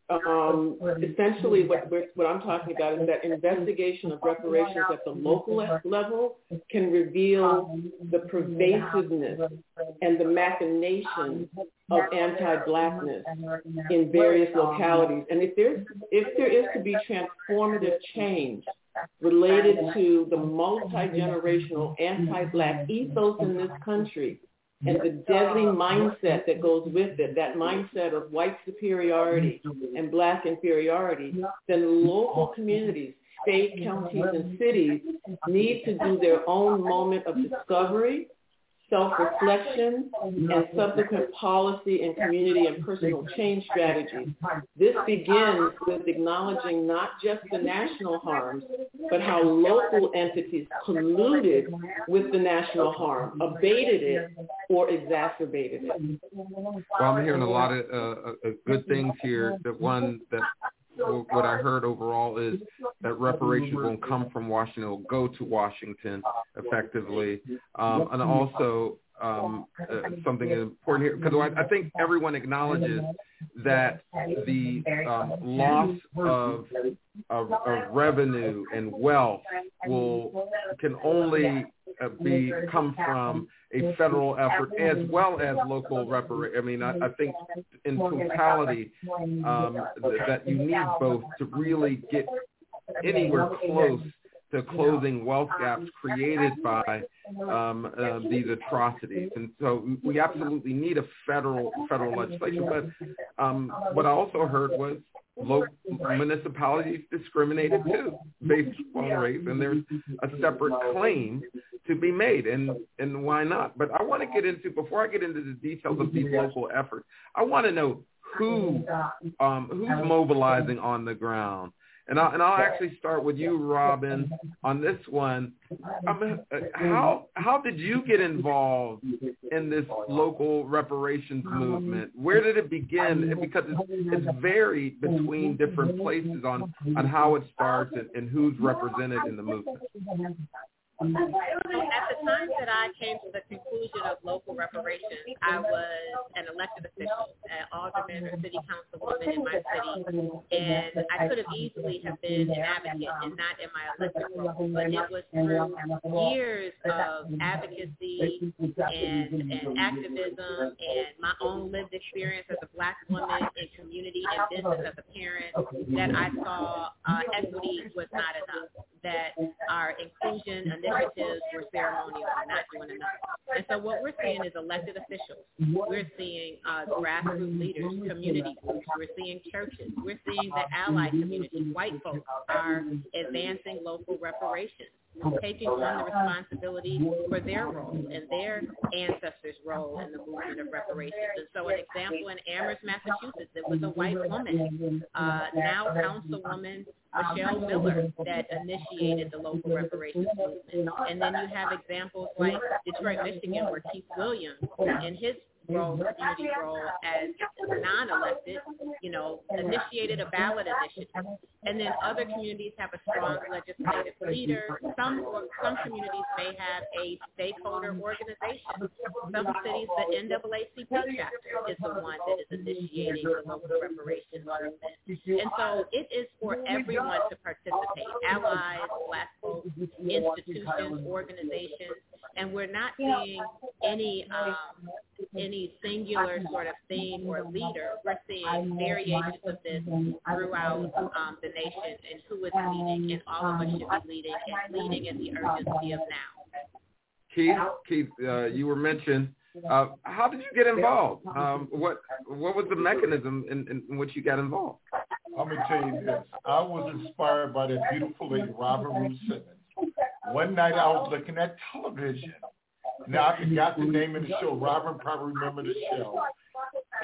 Um, essentially, what, what I'm talking about is that investigation of reparations at the local level can reveal the pervasiveness and the machinations of anti-blackness in various localities. And if if there is to be transformative change related to the multi-generational anti-black ethos in this country, and the deadly mindset that goes with it, that mindset of white superiority and black inferiority, then local communities, state, counties, and cities need to do their own moment of discovery self-reflection, and subsequent policy and community and personal change strategies. This begins with acknowledging not just the national harms, but how local entities colluded with the national harm, abated it, or exacerbated it. Well, I'm hearing a lot of uh, uh good things here. The one that what I heard overall is that reparations won't come from Washington; it'll go to Washington effectively, um, and also um, uh, something important here because I, I think everyone acknowledges that the um, loss of, of, of revenue and wealth will can only uh, be come from a federal effort as well as local reparation. I mean, I, I think in totality um, that you need both to really get anywhere close to closing wealth gaps created by um, uh, these atrocities. And so we absolutely need a federal federal legislation. But um, what I also heard was local municipalities discriminated too based on race, and there's a separate claim to be made, and and why not? But I want to get into before I get into the details of these local efforts. I want to know who um, who's mobilizing on the ground. And I'll, and I'll actually start with you, Robin, on this one. Uh, how how did you get involved in this local reparations um, movement? Where did it begin? Um, because it's, it's varied between different places on on how it starts and, and who's represented in the movement. At the time that I came to the conclusion of local reparations, I was an elected official, an alderman or city councilwoman in my city, and I could have easily have been an advocate and not in my elected role, but it was through years of advocacy and, and activism and my own lived experience as a black woman in community and business as a parent that I saw uh, equity was not enough, that our inclusion initiatives were ceremonial and not doing enough. And so what we're seeing is elected officials. We're seeing uh, grassroots leaders, community groups. We're seeing churches. We're seeing the allied community. White folks are advancing local reparations taking on the responsibility for their role and their ancestors' role in the movement of reparations. And so an example in Amherst, Massachusetts, it was a white woman, uh, now Councilwoman Michelle um, Miller, that initiated the local reparations movement. And then you have examples like Detroit, Michigan, where Keith Williams and his role, community role as non-elected, you know, initiated a ballot initiative. And then other communities have a strong legislative leader. Some some communities may have a stakeholder organization. Some cities, the NAACP chapter is the one that is initiating the local reparations movement. And so it is for everyone to participate, allies, black folks, institutions, organizations, and we're not seeing any um, any singular sort of theme or leader. We're seeing variations of this throughout um, the nation and who is leading, and all of us should be leading and leading in the urgency of now. Keith, Keith, uh, you were mentioned. Uh, how did you get involved? Um, what what was the mechanism in, in which you got involved? Let me tell you this. I was inspired by that beautiful lady, Robin Rue Simmons. One night I was looking at television now I forgot the name of the show. Robert probably remember the show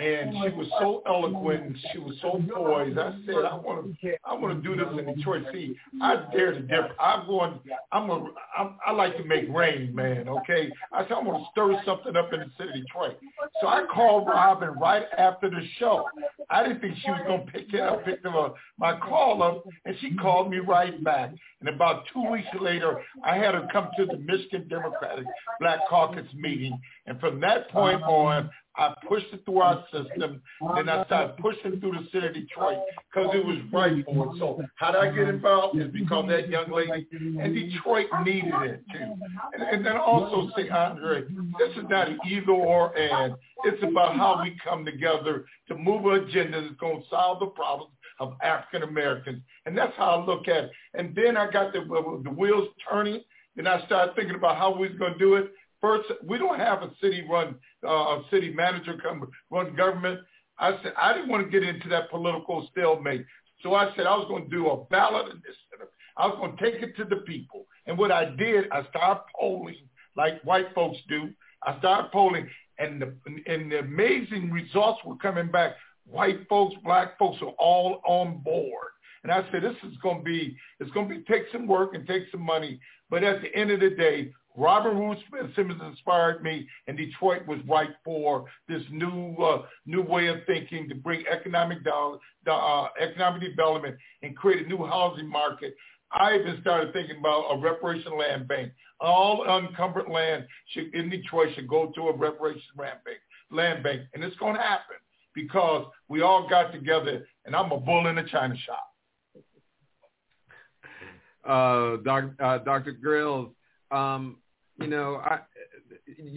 and she was so eloquent and she was so poised. I said, I want to, I want to do this in Detroit. See, I dare to differ. I'm going, I'm a, I'm, I like to make rain, man. Okay, I said I'm going to stir something up in the city of Detroit. So I called Robin right after the show. I didn't think she was going to pick it up, pick up my call up, and she called me right back. And about two weeks later, I had her come to the Michigan Democratic Black Caucus meeting, and from that point uh-huh. on, I pushed it through our system. Then I started pushing through the city of Detroit because it was right for it. So how did I get involved? Is because that young lady and Detroit needed it too. And, and then also say, Andre, this is not an either or and. It's about how we come together to move an agenda that's going to solve the problems of African Americans. And that's how I look at it. And then I got the, the wheels turning. Then I started thinking about how we was going to do it. First, we don't have a city run, uh, city manager-run government. I said I didn't want to get into that political stalemate. So I said I was going to do a ballot initiative. I was going to take it to the people. And what I did, I started polling like white folks do. I started polling, and the and the amazing results were coming back. White folks, black folks are all on board. And I said, this is going to be, it's going to be take some work and take some money. But at the end of the day, Robert Rue Simmons inspired me, and Detroit was right for this new uh, new way of thinking to bring economic down, uh, economic development and create a new housing market. I even started thinking about a reparation land bank. All unencumbered land should, in Detroit should go to a reparation land bank, land bank, and it's going to happen because we all got together, and I'm a bull in a china shop. Uh, doc, uh, Dr. Grills, um, you know, I,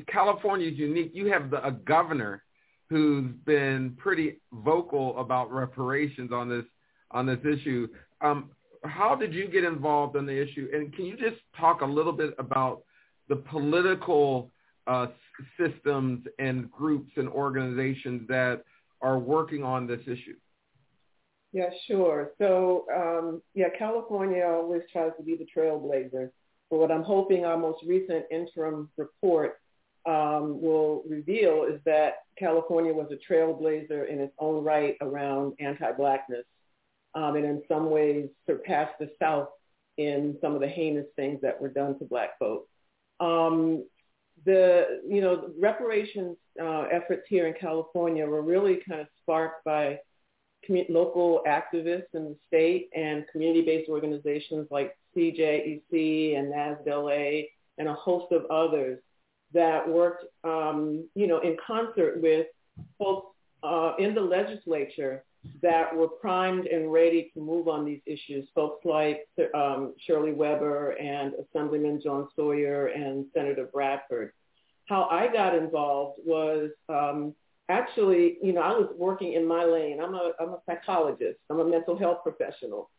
California is unique. You have the, a governor who's been pretty vocal about reparations on this on this issue. Um, how did you get involved in the issue? And can you just talk a little bit about the political uh, systems and groups and organizations that are working on this issue? Yeah, sure. So, um, yeah, California always tries to be the trailblazer but what I'm hoping our most recent interim report um, will reveal is that California was a trailblazer in its own right around anti-blackness um, and in some ways surpassed the South in some of the heinous things that were done to black folks. Um, the, you know, reparations uh, efforts here in California were really kind of sparked by local activists in the state and community-based organizations like CJEC and NASDLA and a host of others that worked, um, you know, in concert with folks uh, in the legislature that were primed and ready to move on these issues, folks like um, Shirley Weber and Assemblyman Jones-Sawyer and Senator Bradford. How I got involved was um, actually, you know, I was working in my lane. I'm a, I'm a psychologist. I'm a mental health professional.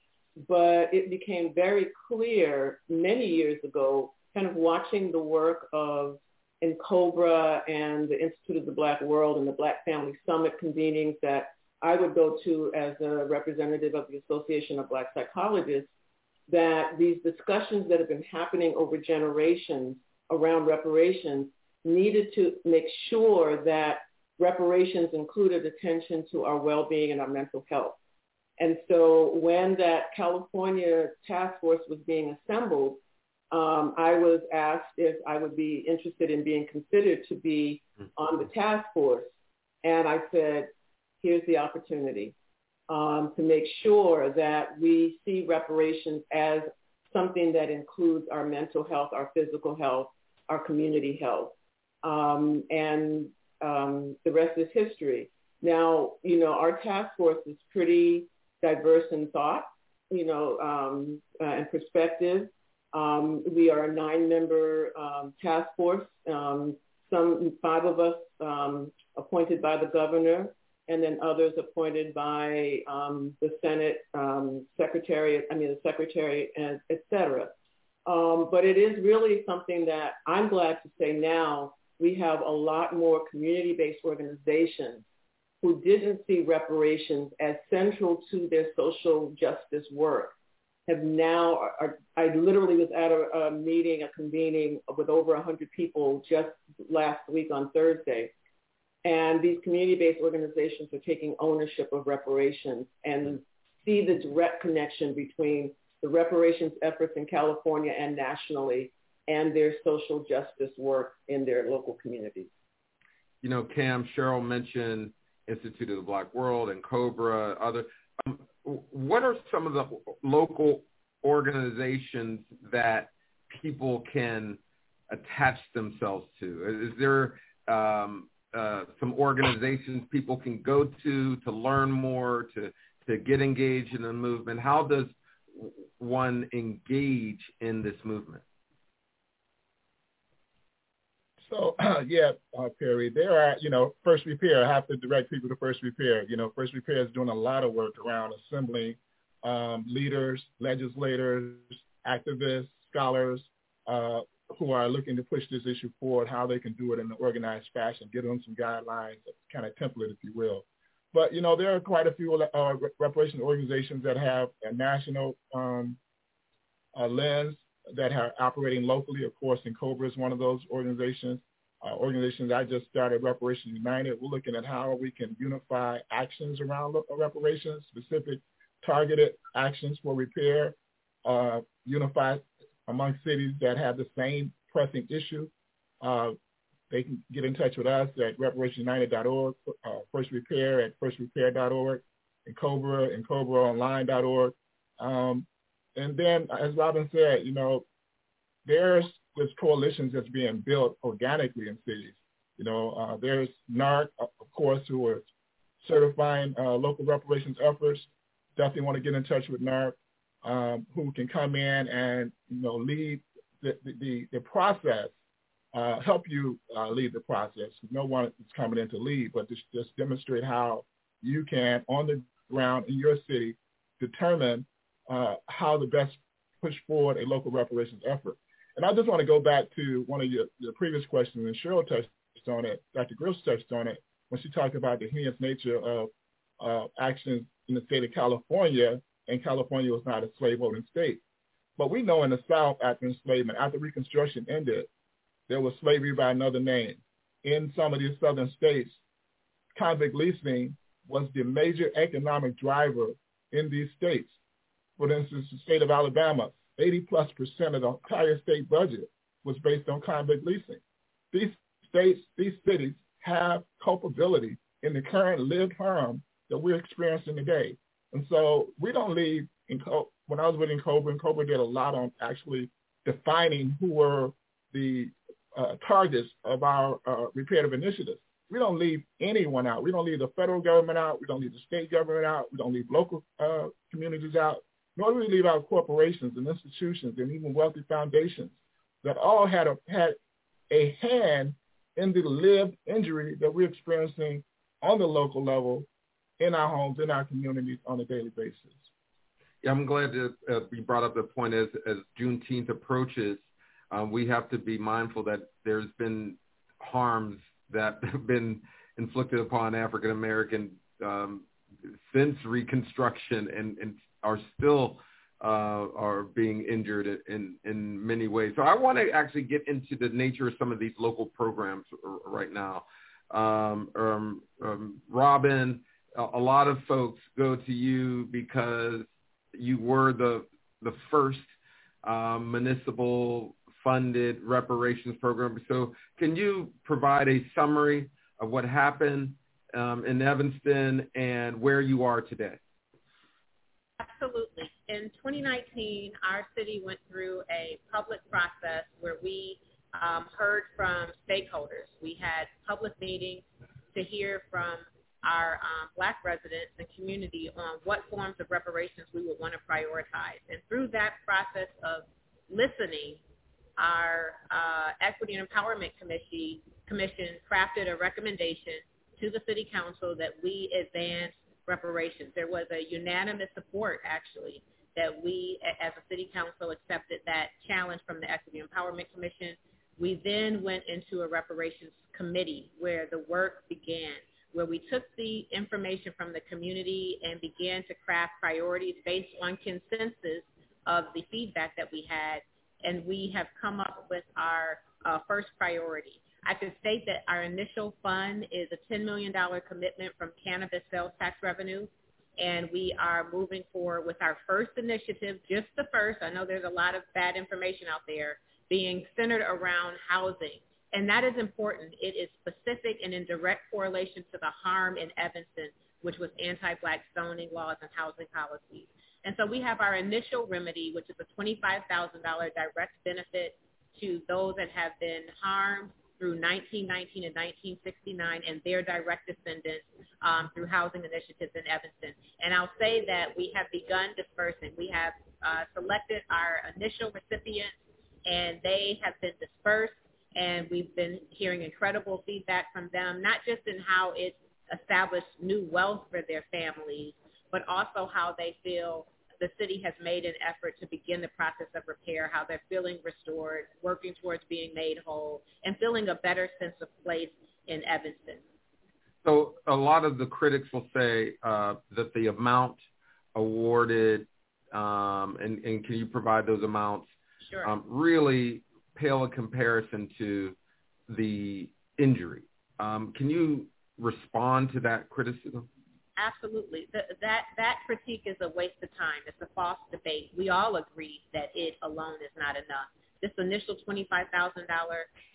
But it became very clear many years ago, kind of watching the work of NCOBRA and the Institute of the Black World and the Black Family Summit convenings that I would go to as a representative of the Association of Black Psychologists, that these discussions that have been happening over generations around reparations needed to make sure that reparations included attention to our well-being and our mental health. And so when that California task force was being assembled, um, I was asked if I would be interested in being considered to be on the task force. And I said, here's the opportunity um, to make sure that we see reparations as something that includes our mental health, our physical health, our community health. Um, and um, the rest is history. Now, you know, our task force is pretty diverse in thought, you know, um, uh, and perspective. Um, we are a nine-member um, task force. Um, some five of us um, appointed by the governor, and then others appointed by um, the Senate um, secretary. I mean, the secretary, and et cetera. Um, but it is really something that I'm glad to say now we have a lot more community-based organizations who didn't see reparations as central to their social justice work have now, are, I literally was at a, a meeting, a convening with over 100 people just last week on Thursday. And these community-based organizations are taking ownership of reparations and see the direct connection between the reparations efforts in California and nationally and their social justice work in their local communities. You know, Cam, Cheryl mentioned Institute of the Black World NCOBRA, other. Um, what are some of the local organizations that people can attach themselves to? Is there um, uh, some organizations people can go to to learn more, to to get engaged in the movement? How does one engage in this movement? So yeah, uh, Perry, there are you know First Repair. I have to direct people to First Repair. You know, First Repair is doing a lot of work around assembling um, leaders, legislators, activists, scholars uh, who are looking to push this issue forward. How they can do it in an organized fashion, give them some guidelines, kind of template, if you will. But you know, there are quite a few uh, reparation organizations that have a national um, uh, lens that are operating locally. Of course, NCOBRA is one of those organizations. Uh, organizations I just started, Reparations United. We're looking at how we can unify actions around reparations, specific targeted actions for repair, uh, unify among cities that have the same pressing issue. Uh, they can get in touch with us at reparationsunited.org, uh, First Repair at firstrepair.org, and Cobra and CobraOnline.org. Um, and then, as Robin said, you know, there's this coalitions that's being built organically in cities. You know, uh, there's NAARC, of course, who are certifying uh, local reparations efforts. Definitely want to get in touch with NAARC, um, who can come in and you know lead the the, the process, uh, help you uh, lead the process. No one is coming in to lead, but just, just demonstrate how you can, on the ground in your city, determine uh, how to best push forward a local reparations effort. And I just want to go back to one of your, your previous questions, and Cheryl touched on it, Dr. Grills touched on it, when she talked about the heinous nature of uh, actions in the state of California, and California was not a slave-owning state. But we know in the South after enslavement, after Reconstruction ended, there was slavery by another name. In some of these southern states, convict leasing was the major economic driver in these states. For instance, the state of Alabama, 80 plus percent of the entire state budget was based on convict leasing. These states, these cities have culpability in the current lived harm that we're experiencing today. And so we don't leave, in, when I was with NCOBRA, and Cobra did a lot on actually defining who were the uh, targets of our uh, reparative initiatives. we don't leave anyone out. We don't leave the federal government out. We don't leave the state government out. We don't leave local uh, communities out. Nor do we leave out corporations and institutions and even wealthy foundations that all had a had a hand in the lived injury that we're experiencing on the local level in our homes, in our communities on a daily basis. Yeah, I'm glad that uh, you brought up the point as, as Juneteenth approaches, um, we have to be mindful that there's been harms that have been inflicted upon African American um, since Reconstruction and, and are still uh, are being injured in, in many ways. So I want to actually get into the nature of some of these local programs right now. Um, um, um, Robin, a, lot of folks go to you because you were the the first um, municipal funded reparations program. So can you provide a summary of what happened um, in Evanston and where you are today? Absolutely. In 2019, our city went through a public process where we um, heard from stakeholders. We had public meetings to hear from our um, black residents and community on what forms of reparations we would want to prioritize. And through that process of listening, our uh, Equity and Empowerment Committee, Commission crafted a recommendation to the City Council that we advance reparations. There was a unanimous support, actually, that we as a City Council accepted that challenge from the Equity Empowerment Commission. We then went into a reparations committee where the work began, where we took the information from the community and began to craft priorities based on consensus of the feedback that we had and we have come up with our uh, first priority. I can state that our initial fund is a $10 million commitment from cannabis sales tax revenue, and we are moving forward with our first initiative, just the first. I know there's a lot of bad information out there being centered around housing, and that is important. It is specific and in direct correlation to the harm in Evanston, which was anti-black zoning laws and housing policies. And so we have our initial remedy, which is a $25,000 direct benefit to those that have been harmed through 1919 and 1969 and their direct descendants um, through housing initiatives in Evanston. And I'll say that we have begun dispersing. We have uh, selected our initial recipients and they have been dispersed and we've been hearing incredible feedback from them, not just in how it's established new wealth for their families, but also how they feel the city has made an effort to begin the process of repair, how they're feeling restored, working towards being made whole, and feeling a better sense of place in Evanston. So a lot of the critics will say uh, that the amount awarded, um, and, and, can you provide those amounts, sure. um, really pale in comparison to the injury. Um, can you respond to that criticism? Absolutely. The, that that critique is a waste of time. It's a false debate. We all agree that it alone is not enough. This initial $25,000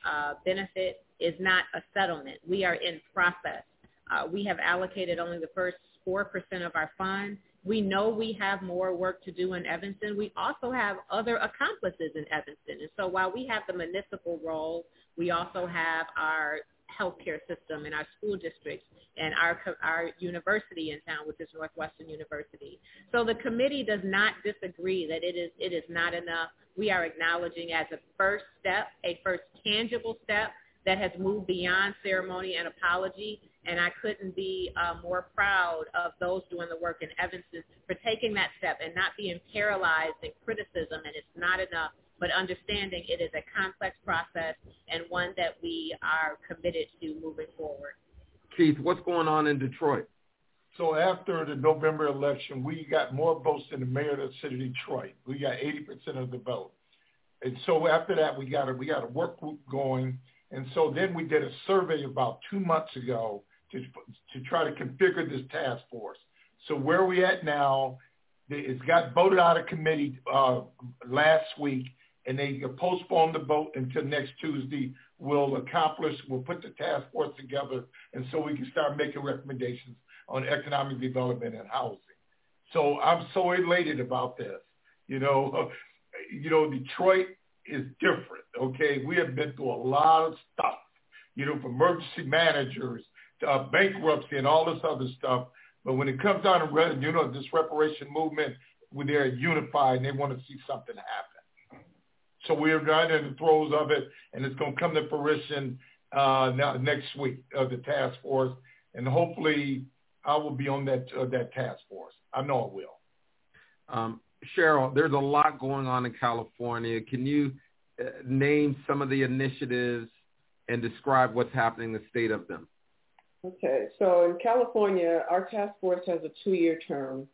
uh, benefit is not a settlement. We are in process. Uh, we have allocated only the first 4% of our fund. We know we have more work to do in Evanston. We also have other accomplices in Evanston. And so while we have the municipal role, we also have our healthcare system and our school districts and our our university in town, which is Northwestern University. So the committee does not disagree that it is it is not enough. We are acknowledging as a first step, a first tangible step that has moved beyond ceremony and apology. And I couldn't be uh, more proud of those doing the work in Evanston for taking that step and not being paralyzed in criticism and it's not enough but understanding it is a complex process and one that we are committed to moving forward. Keith, what's going on in Detroit? So after the November election, we got more votes than the mayor of the city of Detroit. We got 80% of the vote. And so after that, we got a, we got a work group going. And so then we did a survey about two months ago to, to try to configure this task force. So where are we at now, it's got voted out of committee uh, last week and they postpone the vote until next Tuesday. We'll accomplish, we'll put the task force together, and so we can start making recommendations on economic development and housing. So I'm so elated about this. You know, you know, Detroit is different. Okay, we have been through a lot of stuff. you know, for emergency managers, uh, bankruptcy, and all this other stuff. But when it comes down to, you know, this reparation movement, they're unified and they want to see something happen. So we're right in the throes of it, and it's going to come to fruition uh, now, next week of the task force, and hopefully I will be on that uh, that task force. I know I will. Um, Cheryl, there's a lot going on in California. Can you uh, name some of the initiatives and describe what's happening in the state of them? Okay, so in California, our task force has a two-year term,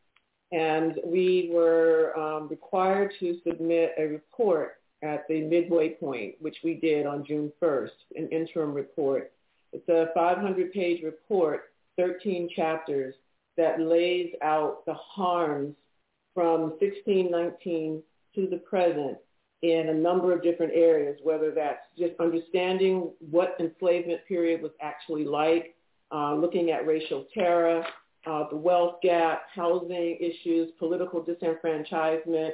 and we were um, required to submit a report at the midway point, which we did on June 1st, an interim report. It's a 500-page report, 13 chapters, that lays out the harms from 1619 to the present in a number of different areas, whether that's just understanding what enslavement period was actually like, uh, looking at racial terror, uh, the wealth gap, housing issues, political disenfranchisement,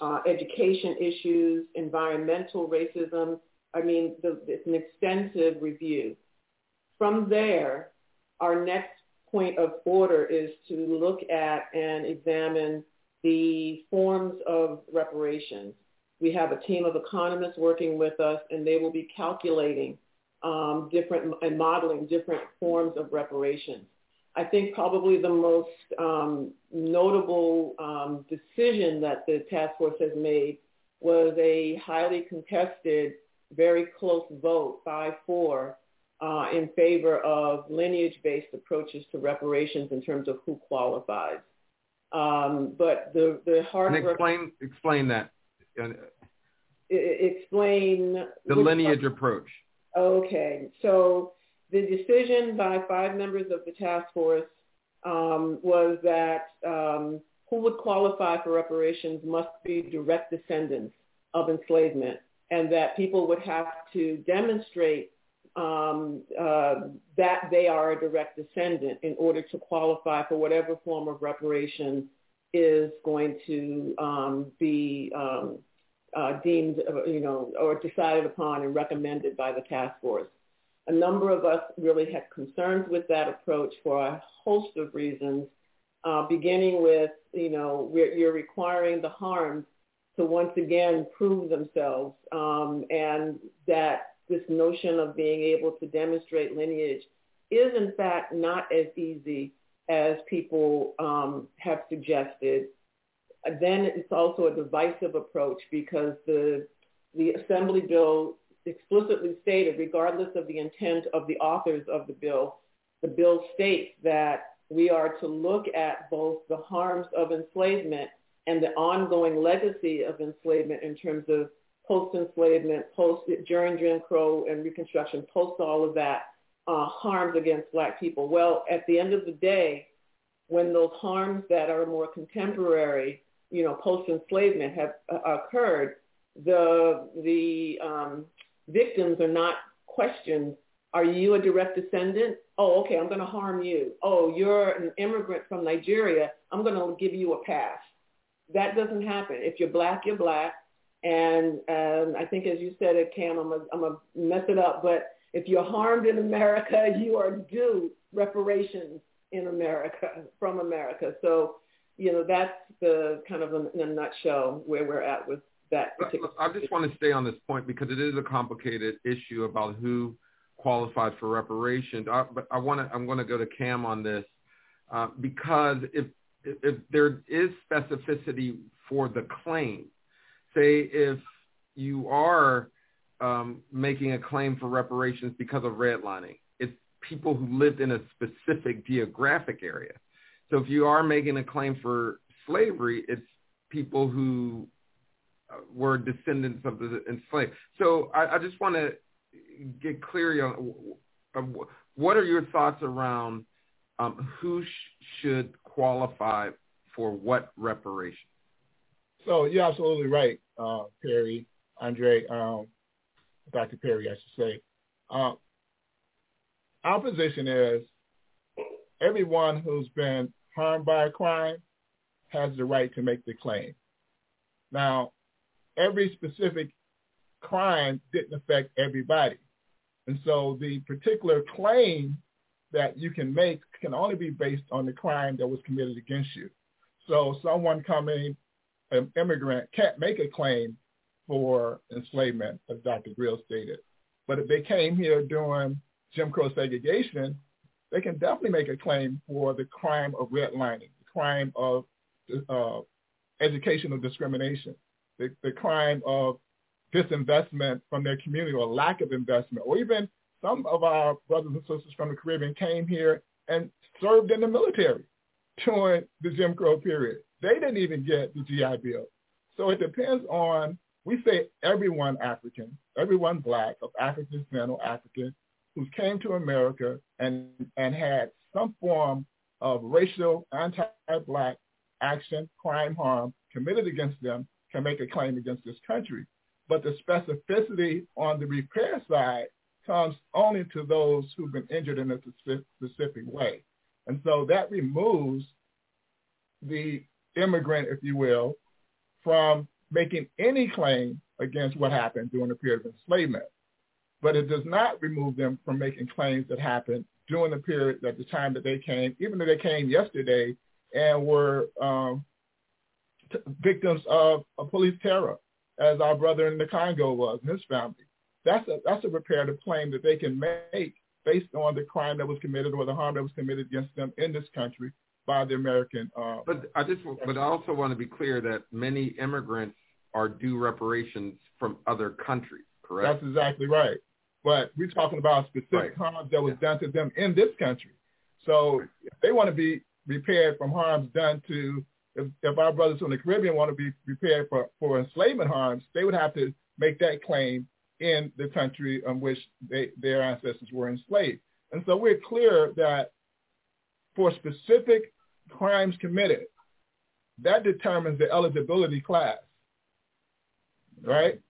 uh, education issues, environmental racism. I mean, the, it's an extensive review. From there, our next point of order is to look at and examine the forms of reparations. We have a team of economists working with us, and they will be calculating um, different and modeling different forms of reparations. I think probably the most um, notable um, decision that the task force has made was a highly contested, very close vote, 5-4, uh, in favor of lineage-based approaches to reparations in terms of who qualifies. Um, but the, the hard and explain, explain that. Explain the lineage approach. Okay, so the decision by five members of the task force um, was that um, who would qualify for reparations must be direct descendants of enslavement and that people would have to demonstrate um, uh, that they are a direct descendant in order to qualify for whatever form of reparation is going to um, be um, uh, deemed, uh, you know, or decided upon and recommended by the task force. A number of us really had concerns with that approach for a host of reasons, uh, beginning with, you know, you're requiring the harms to once again prove themselves um, and that this notion of being able to demonstrate lineage is in fact not as easy as people um, have suggested. Then it's also a divisive approach because the the assembly bill explicitly stated, regardless of the intent of the authors of the bill, the bill states that we are to look at both the harms of enslavement and the ongoing legacy of enslavement in terms of post-enslavement, post during Jim Crow and Reconstruction, post all of that, uh, harms against black people. Well, at the end of the day, when those harms that are more contemporary, you know, post-enslavement have uh, occurred, the the um, victims are not questioned. Are you a direct descendant? Oh, okay, I'm going to harm you. Oh, you're an immigrant from Nigeria. I'm going to give you a pass. That doesn't happen. If you're black, you're black. And um, I think, as you said it, Cam, I'm going to mess it up, but if you're harmed in America, you are due reparations in America, from America. So, you know, that's the kind of in a nutshell where we're at with that particular. I just want to stay on this point because it is a complicated issue about who qualifies for reparations. I, but I want to, I'm going to go to Cam on this uh, because if if there is specificity for the claim, say if you are um, making a claim for reparations because of redlining, it's people who lived in a specific geographic area. So if you are making a claim for slavery, it's people who were descendants of the enslaved. So I, I just want to get clear on what are your thoughts around um, who sh- should qualify for what reparation? So you're absolutely right, uh, Perry, Andre, um, Dr. Perry, I should say. Uh, our position is everyone who's been harmed by a crime has the right to make the claim. Now, every specific crime didn't affect everybody. And so the particular claim that you can make can only be based on the crime that was committed against you. So someone coming, an immigrant, can't make a claim for enslavement, as Dr. Grill stated. But if they came here during Jim Crow segregation, they can definitely make a claim for the crime of redlining, the crime of uh, educational discrimination, the, the crime of disinvestment from their community or lack of investment, or even some of our brothers and sisters from the Caribbean came here and served in the military during the Jim Crow period. They didn't even get the GI Bill. So it depends on, we say everyone African, everyone black of African descent or African who came to America and, and had some form of racial anti-black action, crime, harm committed against them can make a claim against this country. But the specificity on the repair side comes only to those who've been injured in a specific way. And so that removes the immigrant, if you will, from making any claim against what happened during the period of enslavement. But it does not remove them from making claims that happened during the period at the time that they came, even though they came yesterday and were um, t- victims of, of police terror, as our brother in the Congo was and his family. That's a that's a reparative claim that they can make based on the crime that was committed or the harm that was committed against them in this country by the American. Uh, but I just, but I also want to be clear that many immigrants are due reparations from other countries. Correct. That's exactly right. But we're talking about specific right. harm that was done to them in this country. So if they want to be repaired from harms done to, if, if our brothers from the Caribbean want to be prepared for, for enslavement harms, they would have to make that claim in the country in which they, their ancestors were enslaved. And so we're clear that for specific crimes committed, that determines the eligibility class, right?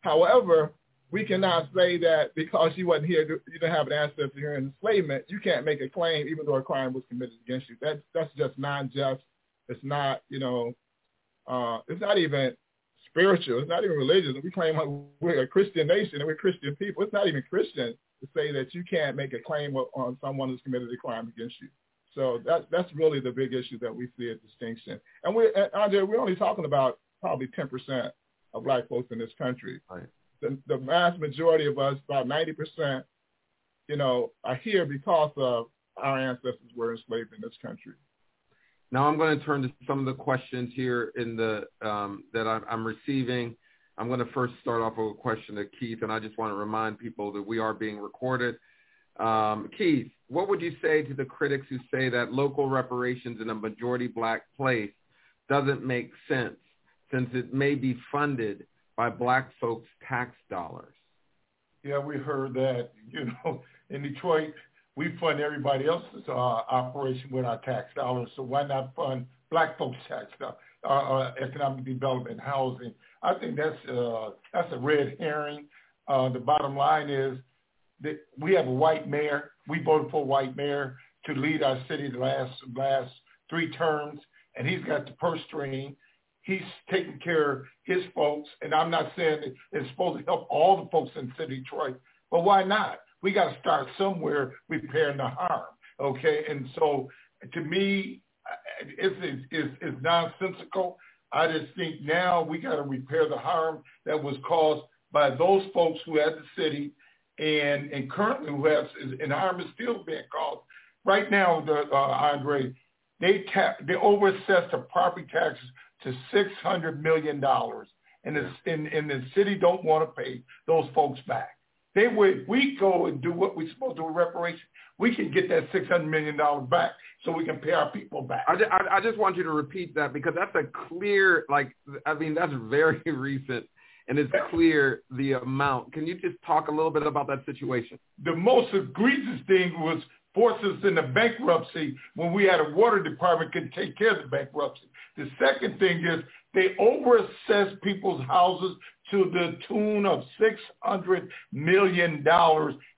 However, we cannot say that because you wasn't here, you didn't have an ancestor here in enslavement, you can't make a claim even though a crime was committed against you. That's that's just non-just. It's not, you know, uh, it's not even spiritual. It's not even religious. We claim we're a Christian nation and we're Christian people. It's not even Christian to say that you can't make a claim on someone who's committed a crime against you. So that's that's really the big issue that we see a distinction. And we, Andre, we're only talking about probably 10% of black folks in this country. Right. The, the vast majority of us, about 90%, you know, are here because of our ancestors were enslaved in this country. Now I'm going to turn to some of the questions here in the um, that I'm, I'm, receiving. I'm going to first start off with a question to Keith, and I just want to remind people that we are being recorded. Um, Keith, what would you say to the critics who say that local reparations in a majority black place doesn't make sense since it may be funded by black folks' tax dollars? Yeah, we heard that. You know, in Detroit, we fund everybody else's uh, operation with our tax dollars, so why not fund black folks' tax dollars, uh, uh, economic development, housing? I think that's uh, that's a red herring. Uh, the bottom line is that we have a white mayor. We voted for a white mayor to lead our city the last last three terms, and he's got the purse string. He's taking care of his folks, and I'm not saying it's supposed to help all the folks in city Detroit, but why not? We got to start somewhere repairing the harm. Okay, and so to me, it's it's, it's nonsensical. I just think now we got to repair the harm that was caused by those folks who had the city and and currently who has and harm is still being caused. Right now, the, uh, Andre, they ta- they overassessed the property taxes to six hundred million dollars, and the and, and the city don't want to pay those folks back. They would we go and do what we're supposed to do with reparation. We can get that six hundred million dollars back, so we can pay our people back. I just, I, I just want you to repeat that because that's a clear, like, I mean, that's very recent, and it's clear the amount. Can you just talk a little bit about that situation? The most egregious thing was forces into bankruptcy when we had a water department could take care of the bankruptcy. The second thing is they overassess people's houses to the tune of $600 million.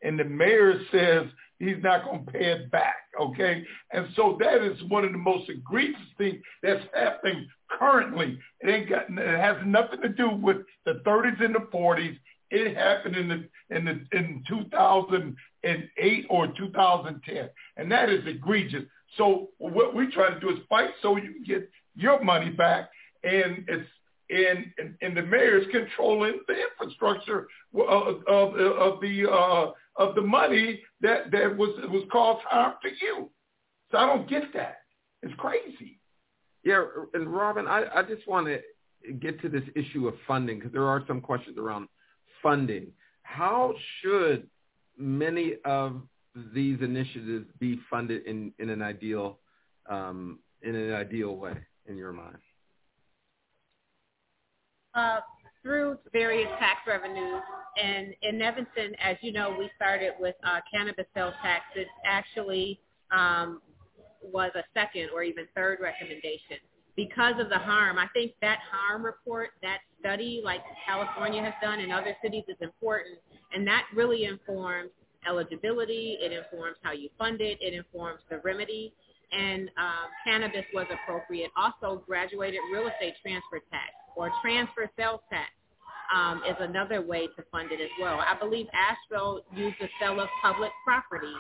And the mayor says he's not going to pay it back. Okay. And so that is one of the most egregious things that's happening currently. It ain't got, it has nothing to do with the 30s and the 40s. it happened in the in the in 2008 or 2010, and that is egregious. So what we try to do is fight so you can get your money back, and it's and and, and the mayor's controlling the infrastructure of of, of the uh, of the money that that was was caused harm to you. So I don't get that. It's crazy. Yeah, and Robin, I, I just want to get to this issue of funding because there are some questions around funding. How should many of these initiatives be funded in, in an ideal um, in an ideal way in your mind? Uh, through various tax revenues. And in Evanston, as you know, we started with uh, cannabis sales tax. It actually um, was a second or even third recommendation because of the harm. I think that harm report, that study like California has done and other cities is important. And that really informs eligibility. It informs how you fund it. It informs the remedy. And um, cannabis was appropriate. Also, graduated real estate transfer tax or transfer sales tax um, is another way to fund it as well. I believe Asheville used the sale of public property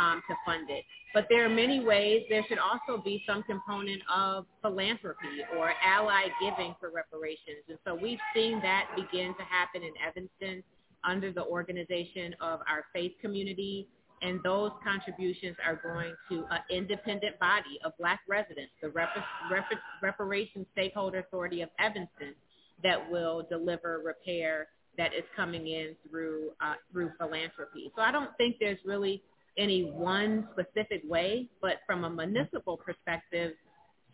um, to fund it. But there are many ways. There should also be some component of philanthropy or ally giving for reparations. And so we've seen that begin to happen in Evanston under the organization of our faith community. And those contributions are going to an independent body of black residents, the Rep- Rep- Reparations Stakeholder Authority of Evanston, that will deliver repair that is coming in through uh, through philanthropy. So I don't think there's really any one specific way, but from a municipal perspective,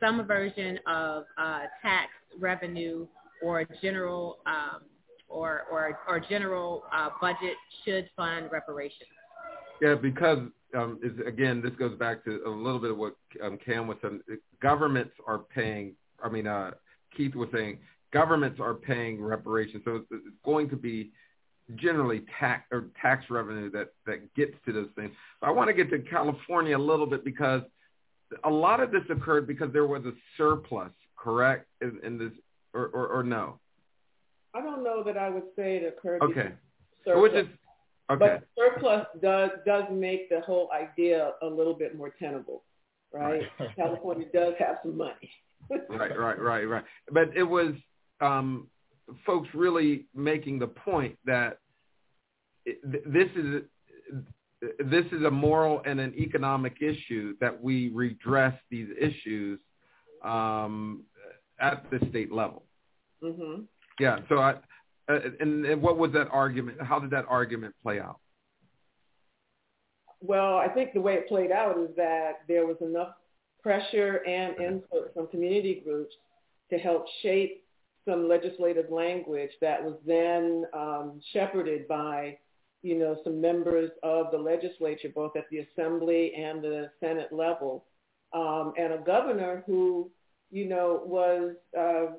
some version of uh, tax revenue or general um, or, or, or general uh, budget should fund reparations. Yeah, because um, is, again, this goes back to a little bit of what um, Cam was saying. Governments are paying. I mean, uh, Keith was saying governments are paying reparations, so it's going to be generally tax or tax revenue that that gets to those things. But I want to get to California a little bit because a lot of this occurred because there was a surplus, correct? In, in this, or, or, or no? I don't know that I would say it occurred. Okay. Which is okay. But surplus does does make the whole idea a little bit more tenable, right? Right. California does have some money. right, right, right, right. But it was um, folks really making the point that this is this is a moral and an economic issue that we redress these issues um, at the state level. hmm Yeah. So I, uh, and, and what was that argument? How did that argument play out? Well, I think the way it played out is that there was enough pressure and input from community groups to help shape some legislative language that was then um, shepherded by, you know, some members of the legislature, both at the assembly and the Senate level, um, and a governor who, you know, was. Uh,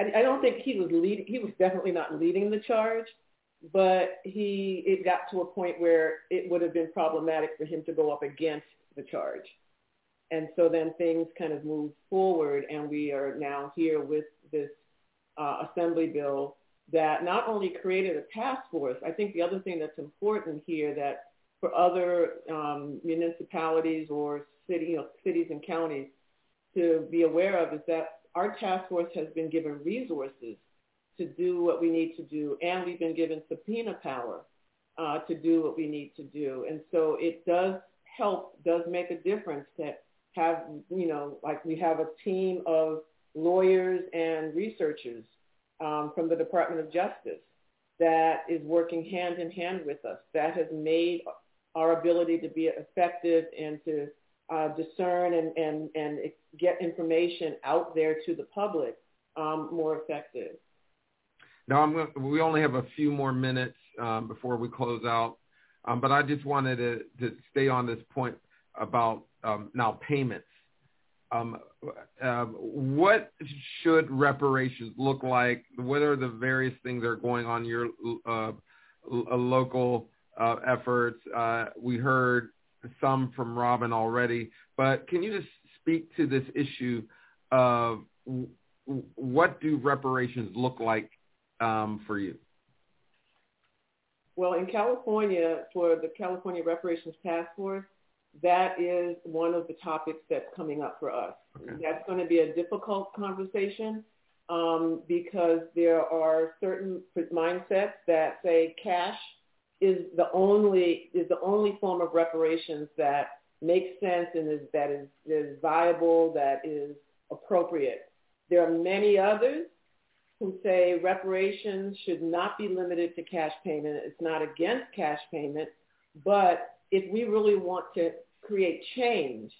I, I don't think he was leading. He was definitely not leading the charge, but he it got to a point where it would have been problematic for him to go up against the charge. And so then things kind of moved forward, and we are now here with this uh, assembly bill that not only created a task force. I think the other thing that's important here that for other um, municipalities or city, you know, cities and counties to be aware of is that our task force has been given resources to do what we need to do, and we've been given subpoena power uh, to do what we need to do. And so it does help, does make a difference that have, you know, like we have a team of lawyers and researchers um, from the Department of Justice that is working hand in hand with us. That has made our ability to be effective and to uh, discern and, and, and get information out there to the public um, more effective. Now, I'm gonna, we only have a few more minutes um, before we close out, um, but I just wanted to, to stay on this point about um, now payments. Um, uh, what should reparations look like? What are the various things that are going on your uh, local uh, efforts? Uh, we heard some from Robin already, but can you just speak to this issue of what do reparations look like um, for you? Well, in California, for the California Reparations Task Force, that is one of the topics that's coming up for us. Okay. That's going to be a difficult conversation um, because there are certain mindsets that say cash is the only is the only form of reparations that makes sense and is that is, is viable, that is appropriate. There are many others who say reparations should not be limited to cash payment. It's not against cash payment, but if we really want to create change,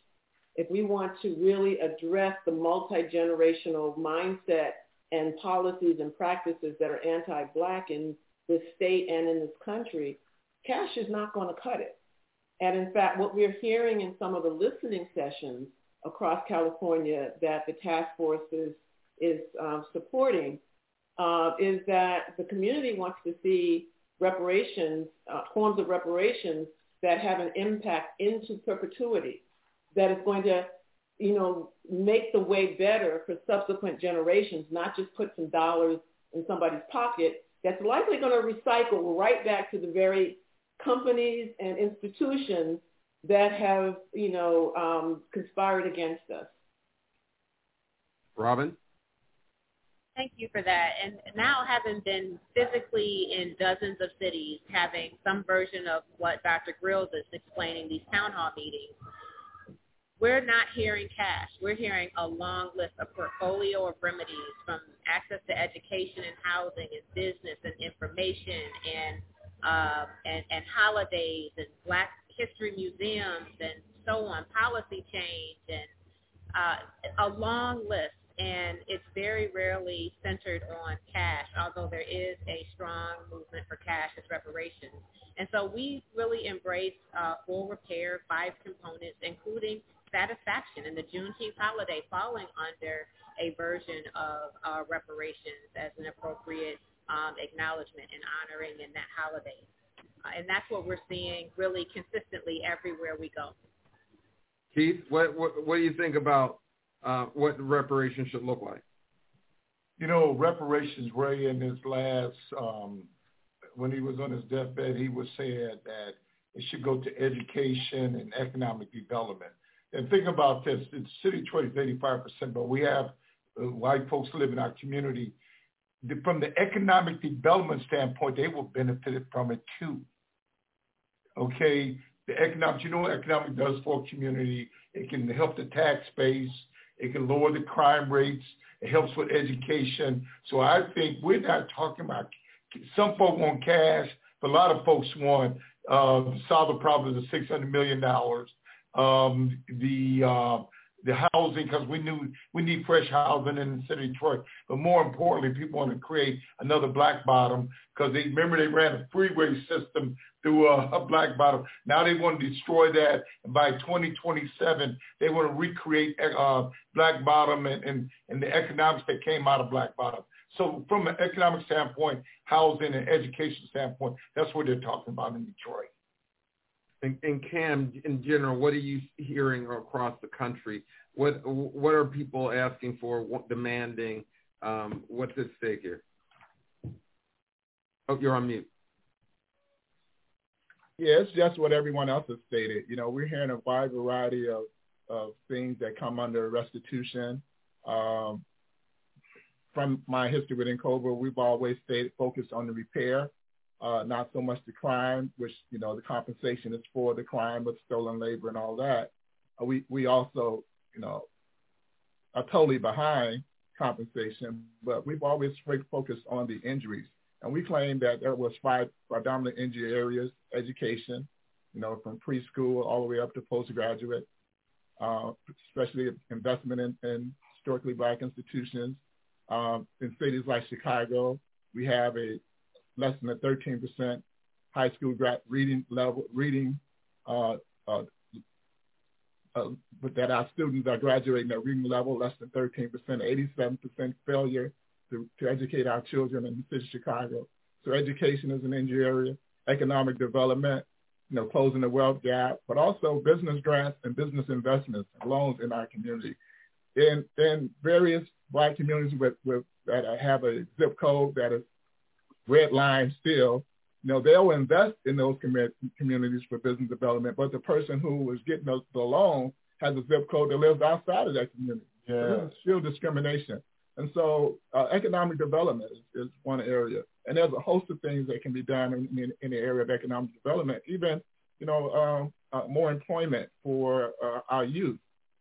if we want to really address the multi-generational mindset and policies and practices that are anti-black in this state and in this country, cash is not going to cut it. And in fact, what we're hearing in some of the listening sessions across California that the task force is, is uh, supporting uh, is that the community wants to see reparations, uh, forms of reparations that have an impact into perpetuity, that is going to, you know, make the way better for subsequent generations, not just put some dollars in somebody's pocket that's likely going to recycle right back to the very companies and institutions that have, you know, um, conspired against us. Robin? Thank you for that. And now having been physically in dozens of cities, having some version of what Dr. Grills is explaining, these town hall meetings, we're not hearing cash. We're hearing a long list, a portfolio of remedies from access to education and housing and business and information and um, and, and holidays and Black History museums and so on, policy change and uh, a long list. And it's very rarely centered on cash, although there is a strong movement for cash as reparations. And so we really embrace uh, full repair, five components, including satisfaction and the Juneteenth holiday falling under a version of uh, reparations as an appropriate um, acknowledgement and honoring in that holiday. Uh, and that's what we're seeing really consistently everywhere we go. Keith, what, what, what do you think about uh, what reparations should look like? You know, reparations, Ray, in his last, um, when he was on his deathbed, he was saying that it should go to education and economic development. And think about this, the city Detroit is 85%, but we have uh, white folks live in our community from the economic development standpoint, they will benefit from it too. Okay, the economic, you know what economic does for a community? It can help the tax base. It can lower the crime rates. It helps with education. So I think we're not talking about, some folks want cash, but a lot of folks want uh, solve the problems of $600 million. Um, the uh, the housing because we knew we need fresh housing in the city of Detroit. But more importantly, people want to create another black bottom because they remember they ran a freeway system through a, a black bottom. Now they want to destroy that. And by 2027, they want to recreate uh, black bottom and, and, and the economics that came out of black bottom. So from an economic standpoint, housing and education standpoint, that's what they're talking about in Detroit. And, and Cam, in general, what are you hearing across the country? What what are people asking for, what, demanding? Um, what's at stake here? Oh, you're on mute. Yeah, it's just what everyone else has stated. You know, we're hearing a wide variety of, of things that come under restitution. Um, from my history within NCOBRA, we've always stayed focused on the repair uh, not so much the crime, which you know the compensation is for the crime, but stolen labor and all that. Uh, we we also you know are totally behind compensation, but we've always focused on the injuries, and we claim that there was five predominant injury areas: education, you know, from preschool all the way up to postgraduate, uh, especially investment in, in historically black institutions. Um, in cities like Chicago, we have a less than a 13% high school grad reading level reading uh, uh, uh, but that our students are graduating at reading level less than 13%, 87% failure to, to educate our children in the city of Chicago. So education is an injury area, economic development, you know, closing the wealth gap, but also business grants and business investments and loans in our community. In, in various black communities with, with, that have a zip code that is red line still, you know, they'll invest in those com- communities for business development, but the person who is getting the, the loan has a zip code that lives outside of that community. Yeah. So still discrimination. And so uh, economic development is, is one area. And there's a host of things that can be done in, in, in the area of economic development. Even, you know, um, uh, more employment for uh, our youth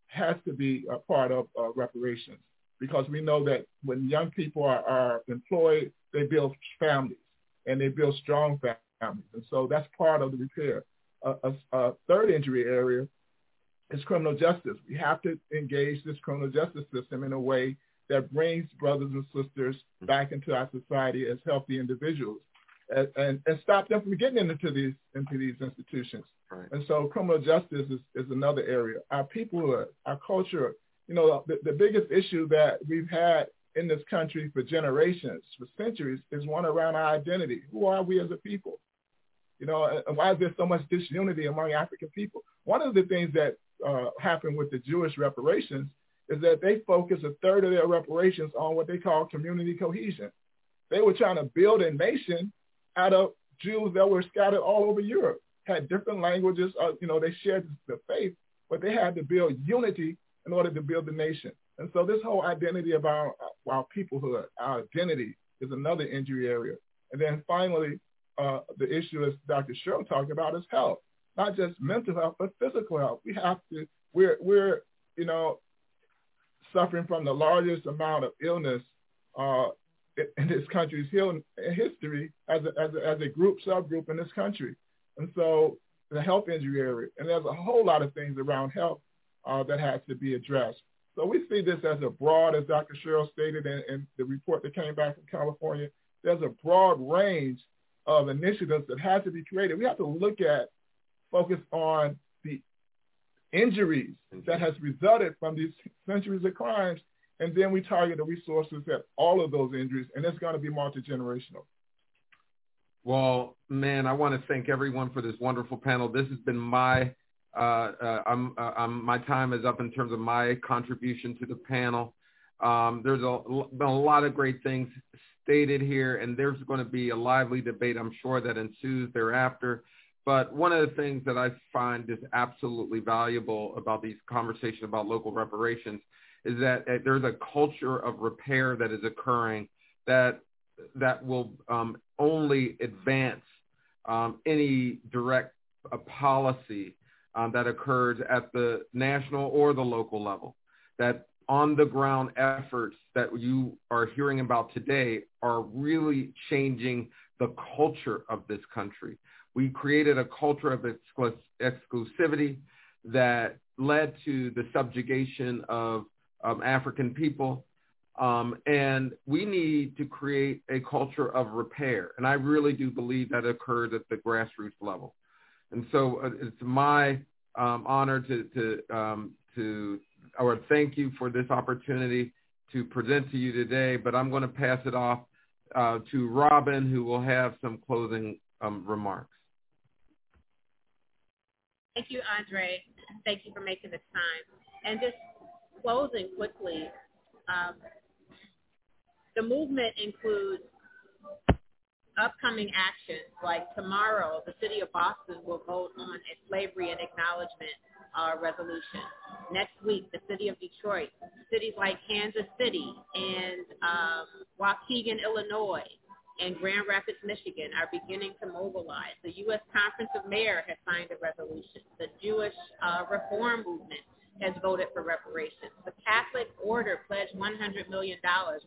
has to be a part of uh, reparations because we know that when young people are, are employed, they build families and they build strong families. And so that's part of the repair. a, a third injury area is criminal justice. We have to engage this criminal justice system in a way that brings brothers and sisters back into our society as healthy individuals and, and, and stop them from getting into these into these institutions. Right. And so criminal justice is, is another area. Our peoplehood, our culture, you know, the, the biggest issue that we've had in this country for generations, for centuries, is one around our identity. Who are we as a people? You know, and why is there so much disunity among African people? One of the things that uh, happened with the Jewish reparations is that they focused a third of their reparations on what they call community cohesion. They were trying to build a nation out of Jews that were scattered all over Europe, had different languages, uh, you know, they shared the faith, but they had to build unity in order to build the nation. And so this whole identity of our, our peoplehood, our identity is another injury area. And then finally, uh, the issue, as Dr. Cheryl talked about, is health, not just mental health, but physical health. We have to, we're, we're you know, suffering from the largest amount of illness uh, in this country's history as a, as, a, as a group, subgroup in this country. And so the health injury area, and there's a whole lot of things around health uh, that has to be addressed. So we see this as a broad, as Dr. Cheryl stated in, in the report that came back from California, there's a broad range of initiatives that have to be created. We have to look at, focus on the injuries mm-hmm. that has resulted from these centuries of crimes, and then we target the resources at all of those injuries, and it's going to be multi-generational. Well, man, I want to thank everyone for this wonderful panel. This has been my uh, uh, I'm, uh, I'm, my time is up in terms of my contribution to the panel. Um, there's a, been a lot of great things stated here, and there's going to be a lively debate, I'm sure, that ensues thereafter. But one of the things that I find is absolutely valuable about these conversations about local reparations is that uh, there's a culture of repair that is occurring that that will um, only advance um, any direct uh, policy um, that occurs at the national or the local level. That on the ground efforts that you are hearing about today are really changing the culture of this country. We created a culture of exclusivity that led to the subjugation of um, African people. Um, and we need to create a culture of repair. And I really do believe that occurs at the grassroots level. And so uh, it's my um, honor to to um, to or thank you for this opportunity to present to you today. But I'm going to pass it off uh, to Robin, who will have some closing um, remarks. Thank you, Andre. Thank you for making the time. And just closing quickly, um, the movement includes upcoming actions, like tomorrow, the city of Boston will vote on a slavery and acknowledgement uh, resolution. Next week, the city of Detroit, cities like Kansas City and um, Waukegan, Illinois, and Grand Rapids, Michigan are beginning to mobilize. The U.S. Conference of Mayors has signed a resolution. The Jewish uh, Reform Movement has voted for reparations. The Catholic Order pledged $100 million.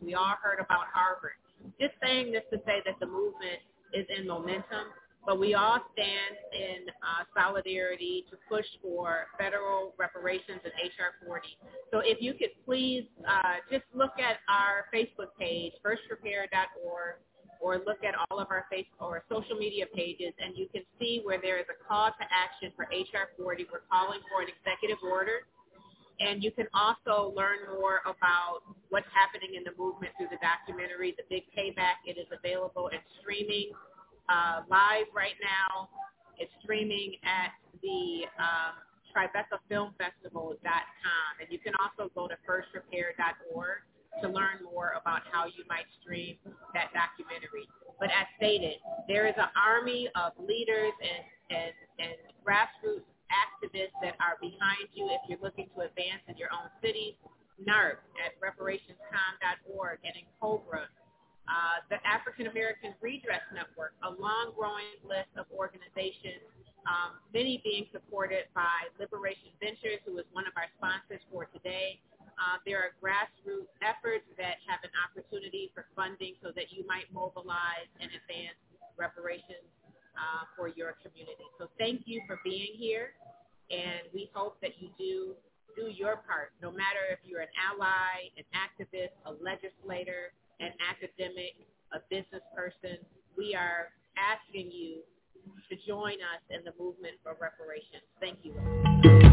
We all heard about Harvard just saying this to say that the movement is in momentum, but we all stand in uh, solidarity to push for federal reparations and HR 40. So if you could please uh, just look at our Facebook page, firstrepair.org, or look at all of our Facebook or social media pages, and you can see where there is a call to action for HR 40. We're calling for an executive order and you can also learn more about what's happening in the movement through the documentary, The Big Payback. It is available and streaming uh, live right now. It's streaming at the um, TribecaFilmFestival.com. And you can also go to firstrepair.org to learn more about how you might stream that documentary. But as stated, there is an army of leaders and, and, and grassroots activists that are behind you if you're looking to advance in your own city. NAARC at reparationscomm.org and in Cobra, uh, the African American Redress Network, a long growing list of organizations, um, many being supported by Liberation Ventures, who is one of our sponsors for today. Uh, there are grassroots efforts that have an opportunity for funding so that you might mobilize and advance reparations uh, for your community. So thank you for being here, and we hope that you do do your part, no matter if you're an ally, an activist, a legislator, an academic, a business person. We are asking you to join us in the movement for reparations. Thank you.